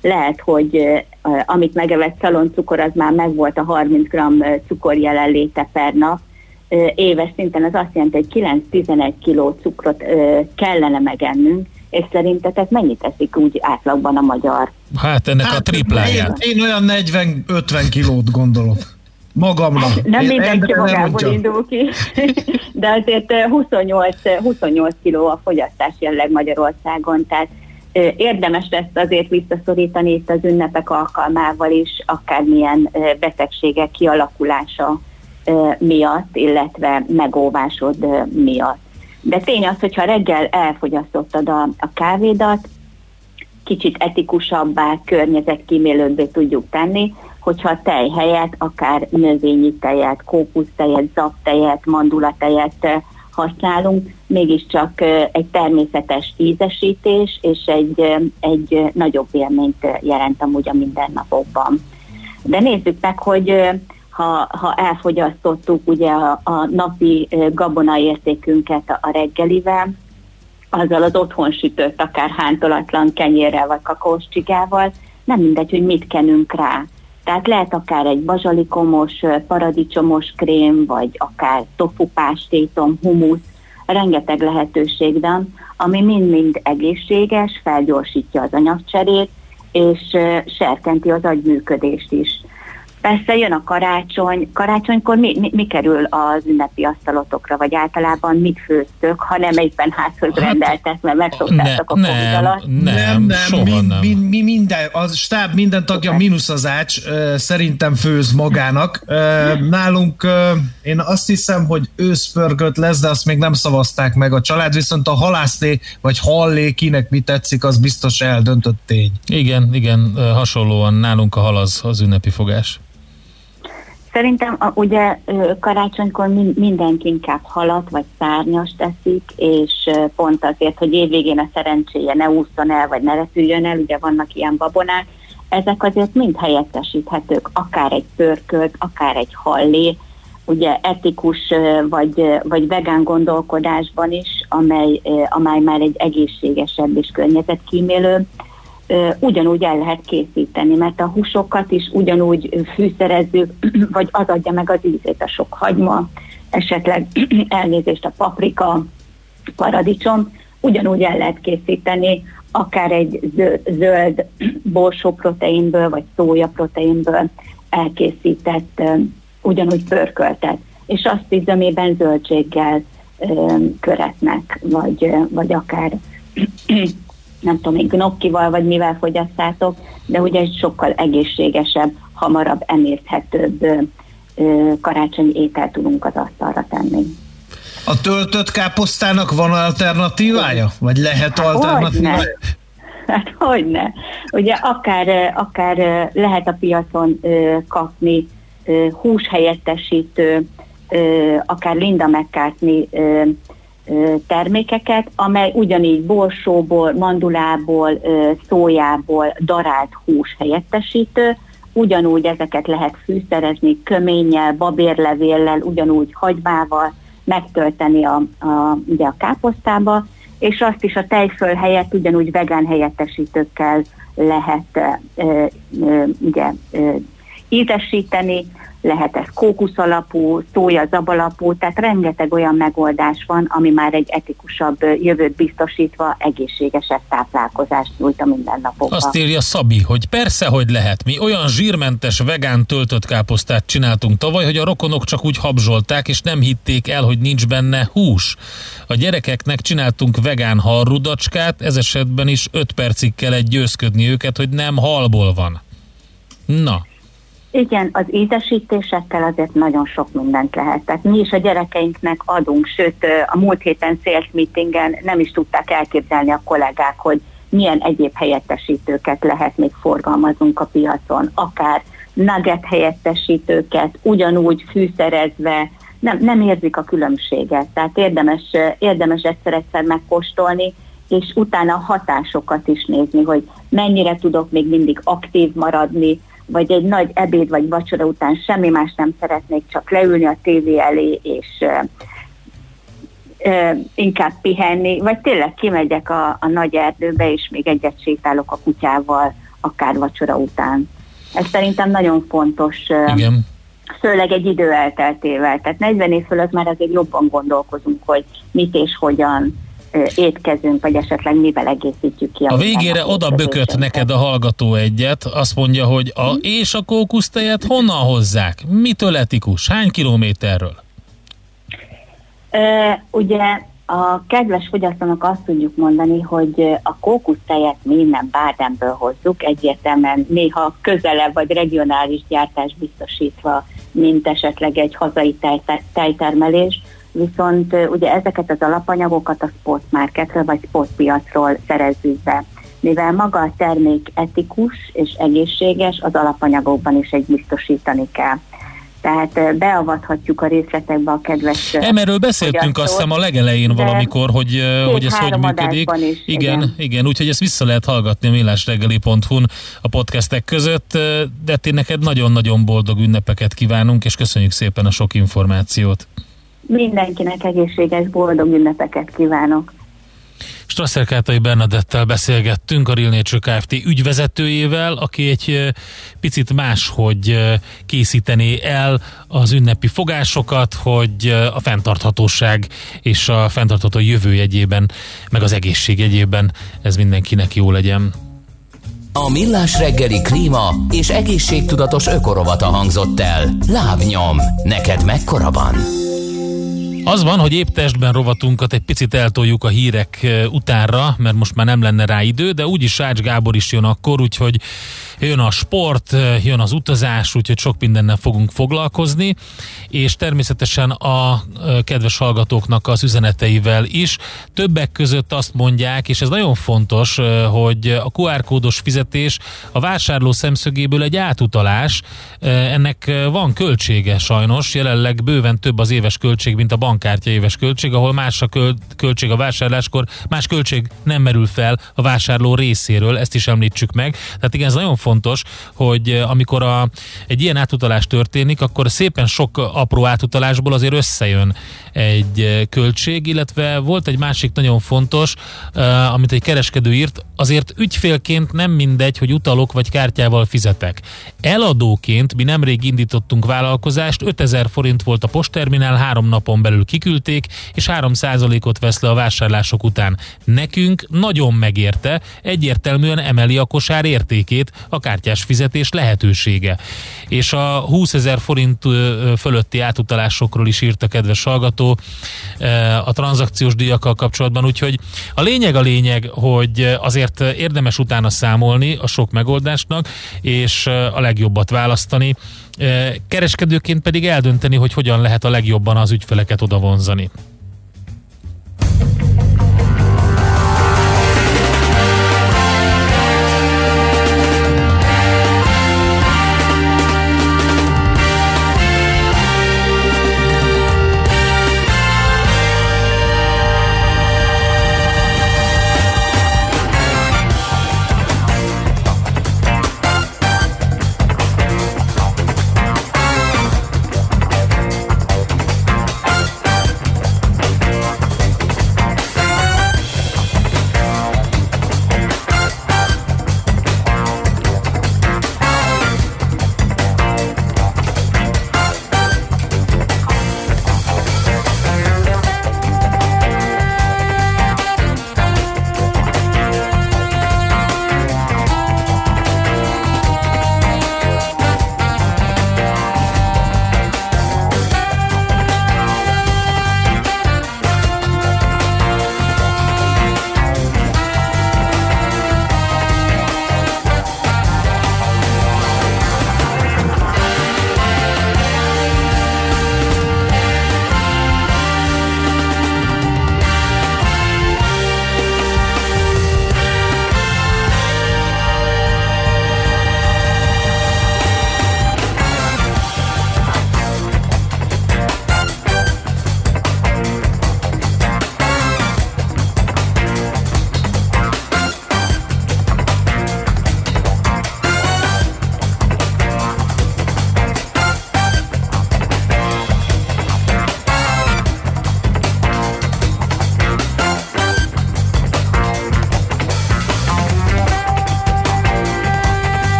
lehet, hogy amit megevett szaloncukor, az már megvolt a 30 g cukor jelenléte per nap. Éves szinten az azt jelenti, hogy 9-11 kg cukrot kellene megennünk, és szerintetek mennyit teszik úgy átlagban a magyar? Hát ennek hát, a tripláját. Én, én olyan 40-50 kilót gondolok. Magamnak. Nem mindenki magából indul ki, de azért 28, 28 kiló a fogyasztás jelenleg Magyarországon, tehát Érdemes ezt azért visszaszorítani itt az ünnepek alkalmával is, akármilyen betegségek kialakulása miatt, illetve megóvásod miatt. De tény az, hogyha reggel elfogyasztottad a, a kávédat, kicsit etikusabbá, környezetkímélőbbé tudjuk tenni, hogyha a tej helyett akár növényi tejet, kókusztejet, zaptejet, mandulatejet használunk, mégiscsak egy természetes ízesítés és egy, egy nagyobb élményt jelent amúgy a mindennapokban. De nézzük meg, hogy ha, ha elfogyasztottuk ugye a, a napi gabonaértékünket a, a reggelivel, azzal az otthon sütött, akár hántolatlan kenyérrel vagy kakaós nem mindegy, hogy mit kenünk rá. Tehát lehet akár egy bazsalikomos, paradicsomos krém, vagy akár tofupástétom, humusz, rengeteg lehetőség van, ami mind-mind egészséges, felgyorsítja az anyagcserét, és serkenti az agyműködést is. Persze jön a karácsony. Karácsonykor mi, mi, mi kerül az ünnepi asztalotokra, vagy általában mit főztök, ha nem éppen házhoz hát, rendeltek, mert megszoktátok ne, a Covid nem, alatt? Nem, nem, soha mi, nem. Mi, mi minden, a stáb minden tagja, mínusz az ács, szerintem főz magának. Nálunk én azt hiszem, hogy őszpörkölt lesz, de azt még nem szavazták meg a család, viszont a halászlé vagy hallé, kinek mi tetszik, az biztos eldöntött tény. Igen, igen, hasonlóan nálunk a hal az, az ünnepi fogás. Szerintem a, ugye karácsonykor min, mindenki inkább halat vagy szárnyas teszik, és pont azért, hogy évvégén a szerencséje ne ússzon el, vagy ne repüljön el, ugye vannak ilyen babonák, ezek azért mind helyettesíthetők, akár egy pörkölt, akár egy hallé, ugye etikus vagy, vagy vegán gondolkodásban is, amely, amely már egy egészségesebb és környezetkímélő, ugyanúgy el lehet készíteni, mert a húsokat is ugyanúgy fűszerezzük, vagy az adja meg az ízét a sok hagyma, esetleg elnézést a paprika, paradicsom, ugyanúgy el lehet készíteni, akár egy zöld, borsó proteinből, vagy szója proteinből elkészített, ugyanúgy pörköltet, és azt is zömében zöldséggel ö, köretnek, vagy, vagy akár nem tudom én, gnocchival vagy mivel fogyasztátok, de ugye egy sokkal egészségesebb, hamarabb ö, karácsonyi ételt tudunk az asztalra tenni. A töltött káposztának van alternatívája? Vagy lehet alternatívája? Hogyne. Hát hogyne. Ugye akár, akár lehet a piacon kapni húshelyettesítő, akár Linda McCartney termékeket, amely ugyanígy borsóból, mandulából, szójából darált hús helyettesítő, ugyanúgy ezeket lehet fűszerezni köménnyel, babérlevéllel, ugyanúgy hagymával, megtölteni a, a, ugye a káposztába, és azt is a tejföl helyett ugyanúgy vegán helyettesítőkkel lehet ö, ö, ugye, ö, ízesíteni, lehet ez kókusz alapú, szója zabalapú, tehát rengeteg olyan megoldás van, ami már egy etikusabb jövőt biztosítva egészségesebb táplálkozást nyújt a mindennapokban. Azt írja Szabi, hogy persze, hogy lehet. Mi olyan zsírmentes vegán töltött káposztát csináltunk tavaly, hogy a rokonok csak úgy habzsolták, és nem hitték el, hogy nincs benne hús. A gyerekeknek csináltunk vegán halrudacskát, ez esetben is 5 percig kellett győzködni őket, hogy nem halból van. Na, Igen, az ízesítésekkel azért nagyon sok mindent lehet. Tehát mi is a gyerekeinknek adunk, sőt a múlt héten sales meetingen nem is tudták elképzelni a kollégák, hogy milyen egyéb helyettesítőket lehet még forgalmazunk a piacon, akár nugget helyettesítőket, ugyanúgy fűszerezve, nem, nem érzik a különbséget. Tehát érdemes, érdemes egyszer-egyszer megkóstolni, és utána a hatásokat is nézni, hogy mennyire tudok még mindig aktív maradni, vagy egy nagy ebéd vagy vacsora után semmi más nem szeretnék, csak leülni a tévé elé, és ö, ö, inkább pihenni, vagy tényleg kimegyek a, a nagy erdőbe, és még egyet sétálok a kutyával, akár vacsora után. Ez szerintem nagyon fontos, igen. főleg egy idő elteltével. Tehát 40 év fölött már azért jobban gondolkozunk, hogy mit és hogyan étkezünk, vagy esetleg mivel egészítjük ki. A végére mindennapi oda bökött neked a hallgató egyet, azt mondja, hogy a, és a kókusztejet honnan hozzák? Mitől etikus? Hány kilométerről? Ö, ugye a kedves fogyasztónak azt tudjuk mondani, hogy a kókusztejet mi innen Bádenből hozzuk, egyértelműen néha közelebb vagy regionális gyártás biztosítva, mint esetleg egy hazai tej- tejtermelés, viszont ugye ezeket az alapanyagokat a sportmarketről vagy sportpiacról szerezzük be. Mivel maga a termék etikus és egészséges, az alapanyagokban is egy biztosítani kell. Tehát beavathatjuk a részletekbe a kedves Emerről beszéltünk azt hiszem a legelején valamikor, hogy, hogy ez hogy működik. is, igen, igen, igen. úgyhogy ezt vissza lehet hallgatni a millásreggeli.hu-n a podcastek között, de ti neked nagyon-nagyon boldog ünnepeket kívánunk, és köszönjük szépen a sok információt. Mindenkinek egészséges, boldog ünnepeket kívánok. Strasser Kátai Bernadettel beszélgettünk, a Real Nature Kft. ügyvezetőjével, aki egy picit máshogy ö, készítené el az ünnepi fogásokat, hogy a fenntarthatóság és a fenntartható jövő jegyében, meg az egészség jegyében ez mindenkinek jó legyen. A Millás reggeli klíma és egészségtudatos ökorovata hangzott el. Lábnyom, neked mekkora van? Az van, hogy épp testben rovatunkat egy picit eltoljuk a hírek utánra, mert most már nem lenne rá idő, de úgyis Sács Gábor is jön akkor, úgyhogy jön a sport, jön az utazás, úgyhogy sok mindennel fogunk foglalkozni, és természetesen a kedves hallgatóknak az üzeneteivel is. Többek között azt mondják, és ez nagyon fontos, hogy a QR kódos fizetés a vásárló szemszögéből egy átutalás, ennek van költsége sajnos, jelenleg bőven több az éves költség, mint a bankkártya éves költség, ahol más a költség a vásárláskor, más költség nem merül fel a vásárló részéről, ezt is említsük meg. Tehát igen, ez nagyon fontos, hogy eh, amikor a, egy ilyen átutalás történik, akkor szépen sok apró átutalásból azért összejön egy eh, költség, illetve volt egy másik nagyon fontos, uh, amit egy kereskedő írt, azért ügyfélként nem mindegy, hogy utalok vagy kártyával fizetek. Eladóként mi nemrég indítottunk vállalkozást, 5000 forint volt a postterminál, három napon belül kiküldték, és 3%-ot vesz le a vásárlások után. Nekünk nagyon megérte, egyértelműen emeli a kosár értékét a kártyás fizetés lehetősége. És a 20 ezer forint fölötti átutalásokról is írt a kedves hallgató a tranzakciós díjakkal kapcsolatban, úgyhogy a lényeg a lényeg, hogy azért érdemes utána számolni a sok megoldásnak, és a legjobbat választani, kereskedőként pedig eldönteni, hogy hogyan lehet a legjobban az ügyfeleket oda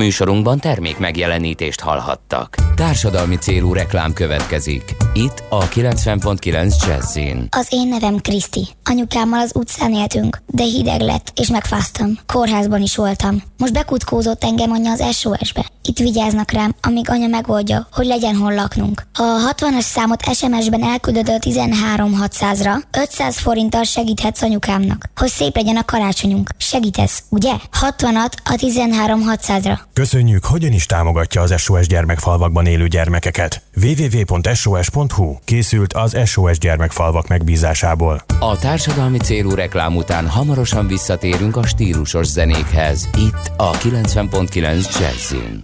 Műsorunkban termék megjelenítést hallhattak. Társadalmi célú reklám következik. Itt a 90.9 Jazzin. Az én nevem Kriszti. Anyukámmal az utcán éltünk, de hideg lett, és megfáztam. Kórházban is voltam. Most bekutkózott engem anya az SOS-be. Itt vigyáznak rám, amíg anya megoldja, hogy legyen hol laknunk. Ha a 60-as számot SMS-ben elküldöd a 13600-ra, 500 forinttal segíthetsz anyukámnak, hogy szép legyen a karácsonyunk. Segítesz, ugye? 60-at a 13600-ra. Köszönjük, hogyan is támogatja az SOS gyermekfalvakban élő gyermekeket. www.sos.hu Lumenet.hu készült az SOS gyermekfalvak megbízásából. A társadalmi célú reklám után hamarosan visszatérünk a stílusos zenékhez. Itt a 90.9 Jazzin.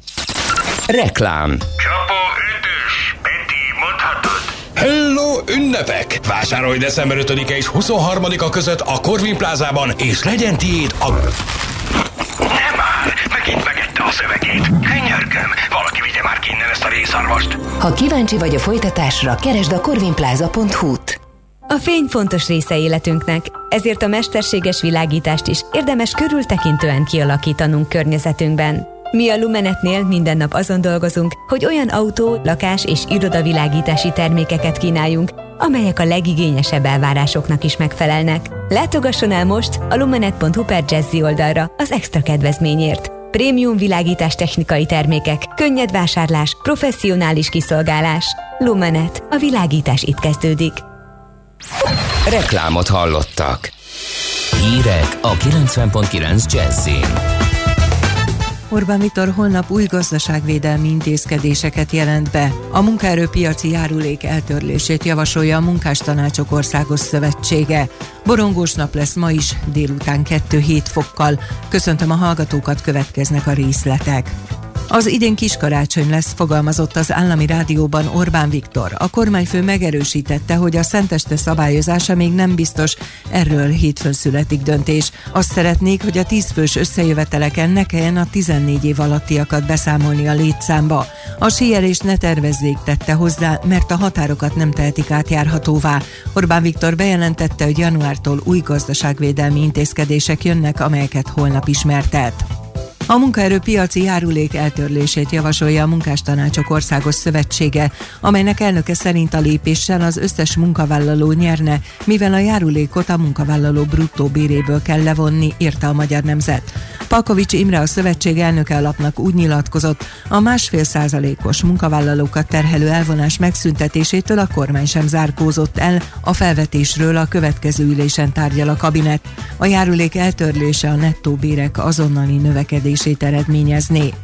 Reklám Csapó ütős, Peti, mondhatod? Hello, ünnepek! Vásárolj december 5-e és 23-a között a Corvin plázában, és legyen tiéd a... Nem már! Megint megette a szövegét. Könyörgöm, valaki vigye már ki innen ezt a részarvast. Ha kíváncsi vagy a folytatásra, keresd a corvinplaza.hu-t. A fény fontos része életünknek, ezért a mesterséges világítást is érdemes körültekintően kialakítanunk környezetünkben. Mi a Lumenetnél minden nap azon dolgozunk, hogy olyan autó, lakás és irodavilágítási termékeket kínáljunk, amelyek a legigényesebb elvárásoknak is megfelelnek. Látogasson el most a lumenet.hu per Jazzy oldalra az extra kedvezményért. Prémium világítás technikai termékek, könnyed vásárlás, professzionális kiszolgálás. Lumenet. A világítás itt kezdődik. Reklámot hallottak. Hírek a 90.9 Jazzin. Orbán Viktor holnap új gazdaságvédelmi intézkedéseket jelent be. A munkaerőpiaci járulék eltörlését javasolja a Munkástanácsok Országos Szövetsége. Borongós nap lesz ma is, délután 2-7 fokkal. Köszöntöm a hallgatókat, következnek a részletek. Az idén kiskarácsony lesz, fogalmazott az állami rádióban Orbán Viktor. A kormányfő megerősítette, hogy a szenteste szabályozása még nem biztos, erről hétfőn születik döntés. Azt szeretnék, hogy a 10 fős összejöveteleken ne kelljen a 14 év alattiakat beszámolni a létszámba. A síelést ne tervezzék, tette hozzá, mert a határokat nem tehetik átjárhatóvá. Orbán Viktor bejelentette, hogy januártól új gazdaságvédelmi intézkedések jönnek, amelyeket holnap ismertet. A munkaerőpiaci járulék eltörlését javasolja a Munkástanácsok Országos Szövetsége, amelynek elnöke szerint a lépéssel az összes munkavállaló nyerne, mivel a járulékot a munkavállaló bruttó béréből kell levonni, írta a Magyar Nemzet. Palkovics Imre a szövetség elnöke alapnak úgy nyilatkozott, a másfél százalékos munkavállalókat terhelő elvonás megszüntetésétől a kormány sem zárkózott el, a felvetésről a következő ülésen tárgyal a kabinet. A járulék eltörlése a nettó bérek azonnali növekedését eredményezné.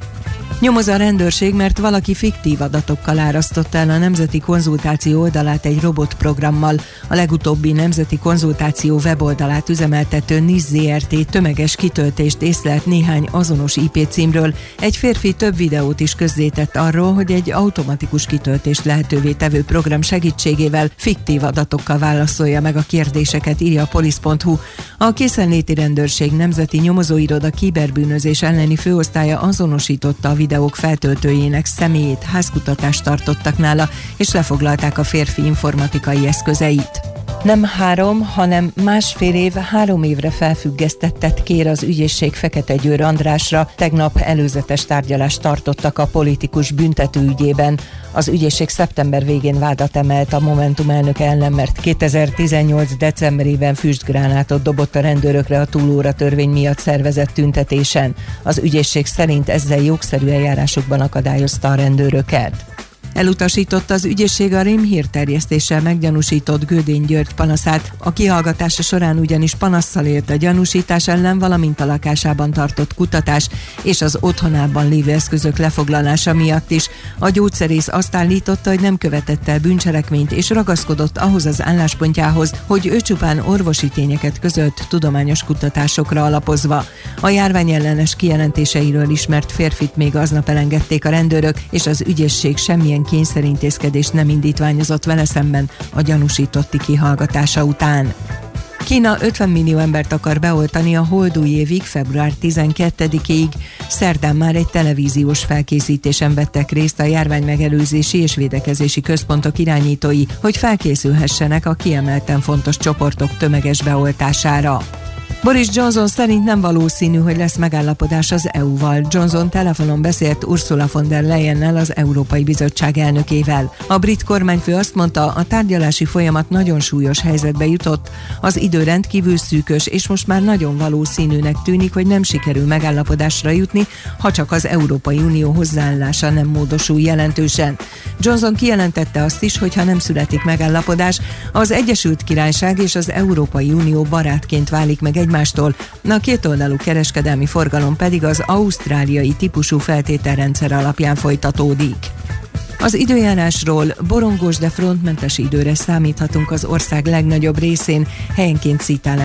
Nyomoz a rendőrség, mert valaki fiktív adatokkal árasztotta el a Nemzeti Konzultáció oldalát egy robotprogrammal. A legutóbbi Nemzeti Konzultáció weboldalát üzemeltető NIS ZRT tömeges kitöltést észlelt néhány azonos IP címről. Egy férfi több videót is közzétett arról, hogy egy automatikus kitöltést lehetővé tevő program segítségével fiktív adatokkal válaszolja meg a kérdéseket, írja a polisz.hu. A készenléti rendőrség Nemzeti Nyomozóiroda kiberbűnözés elleni főosztálya azonosította a videók feltöltőjének személyét, házkutatást tartottak nála, és lefoglalták a férfi informatikai eszközeit. Nem három, hanem másfél év, három évre felfüggesztettet kér az ügyészség Fekete Győr Andrásra. Tegnap előzetes tárgyalást tartottak a politikus büntetőügyében. Az ügyészség szeptember végén vádat emelt a Momentum elnöke ellen, mert 2018. decemberében füstgránátot dobott a rendőrökre a túlóra törvény miatt szervezett tüntetésen. Az ügyészség szerint ezzel jogszerű eljárásokban akadályozta a rendőröket. Elutasította az ügyészség a rémhír terjesztéssel meggyanúsított Gődény György panaszát. A kihallgatása során ugyanis panasszal élt a gyanúsítás ellen, valamint a lakásában tartott kutatás és az otthonában lévő eszközök lefoglalása miatt is. A gyógyszerész azt állította, hogy nem követett el bűncselekményt és ragaszkodott ahhoz az álláspontjához, hogy ő csupán orvosi tényeket között tudományos kutatásokra alapozva. A járvány ellenes kijelentéseiről ismert férfit még aznap elengedték a rendőrök, és az ügyészség semmilyen kényszerintézkedést nem indítványozott vele szemben a gyanúsítotti kihallgatása után. Kína 50 millió embert akar beoltani a holdúj évig, február 12-ig. Szerdán már egy televíziós felkészítésen vettek részt a járvány megelőzési és védekezési központok irányítói, hogy felkészülhessenek a kiemelten fontos csoportok tömeges beoltására. Boris Johnson szerint nem valószínű, hogy lesz megállapodás az EU-val. Johnson telefonon beszélt Ursula von der Leyennel, az Európai Bizottság elnökével. A brit kormányfő azt mondta, a tárgyalási folyamat nagyon súlyos helyzetbe jutott, az idő rendkívül szűkös, és most már nagyon valószínűnek tűnik, hogy nem sikerül megállapodásra jutni, ha csak az Európai Unió hozzáállása nem módosul jelentősen. Johnson kijelentette azt is, hogy ha nem születik megállapodás, az Egyesült Királyság és az Európai Unió barátként válik meg egy egymástól, a kétoldalú kereskedelmi forgalom pedig az ausztráliai típusú feltételrendszer alapján folytatódik. Az időjárásról borongós, de frontmentes időre számíthatunk az ország legnagyobb részén, helyenként szítál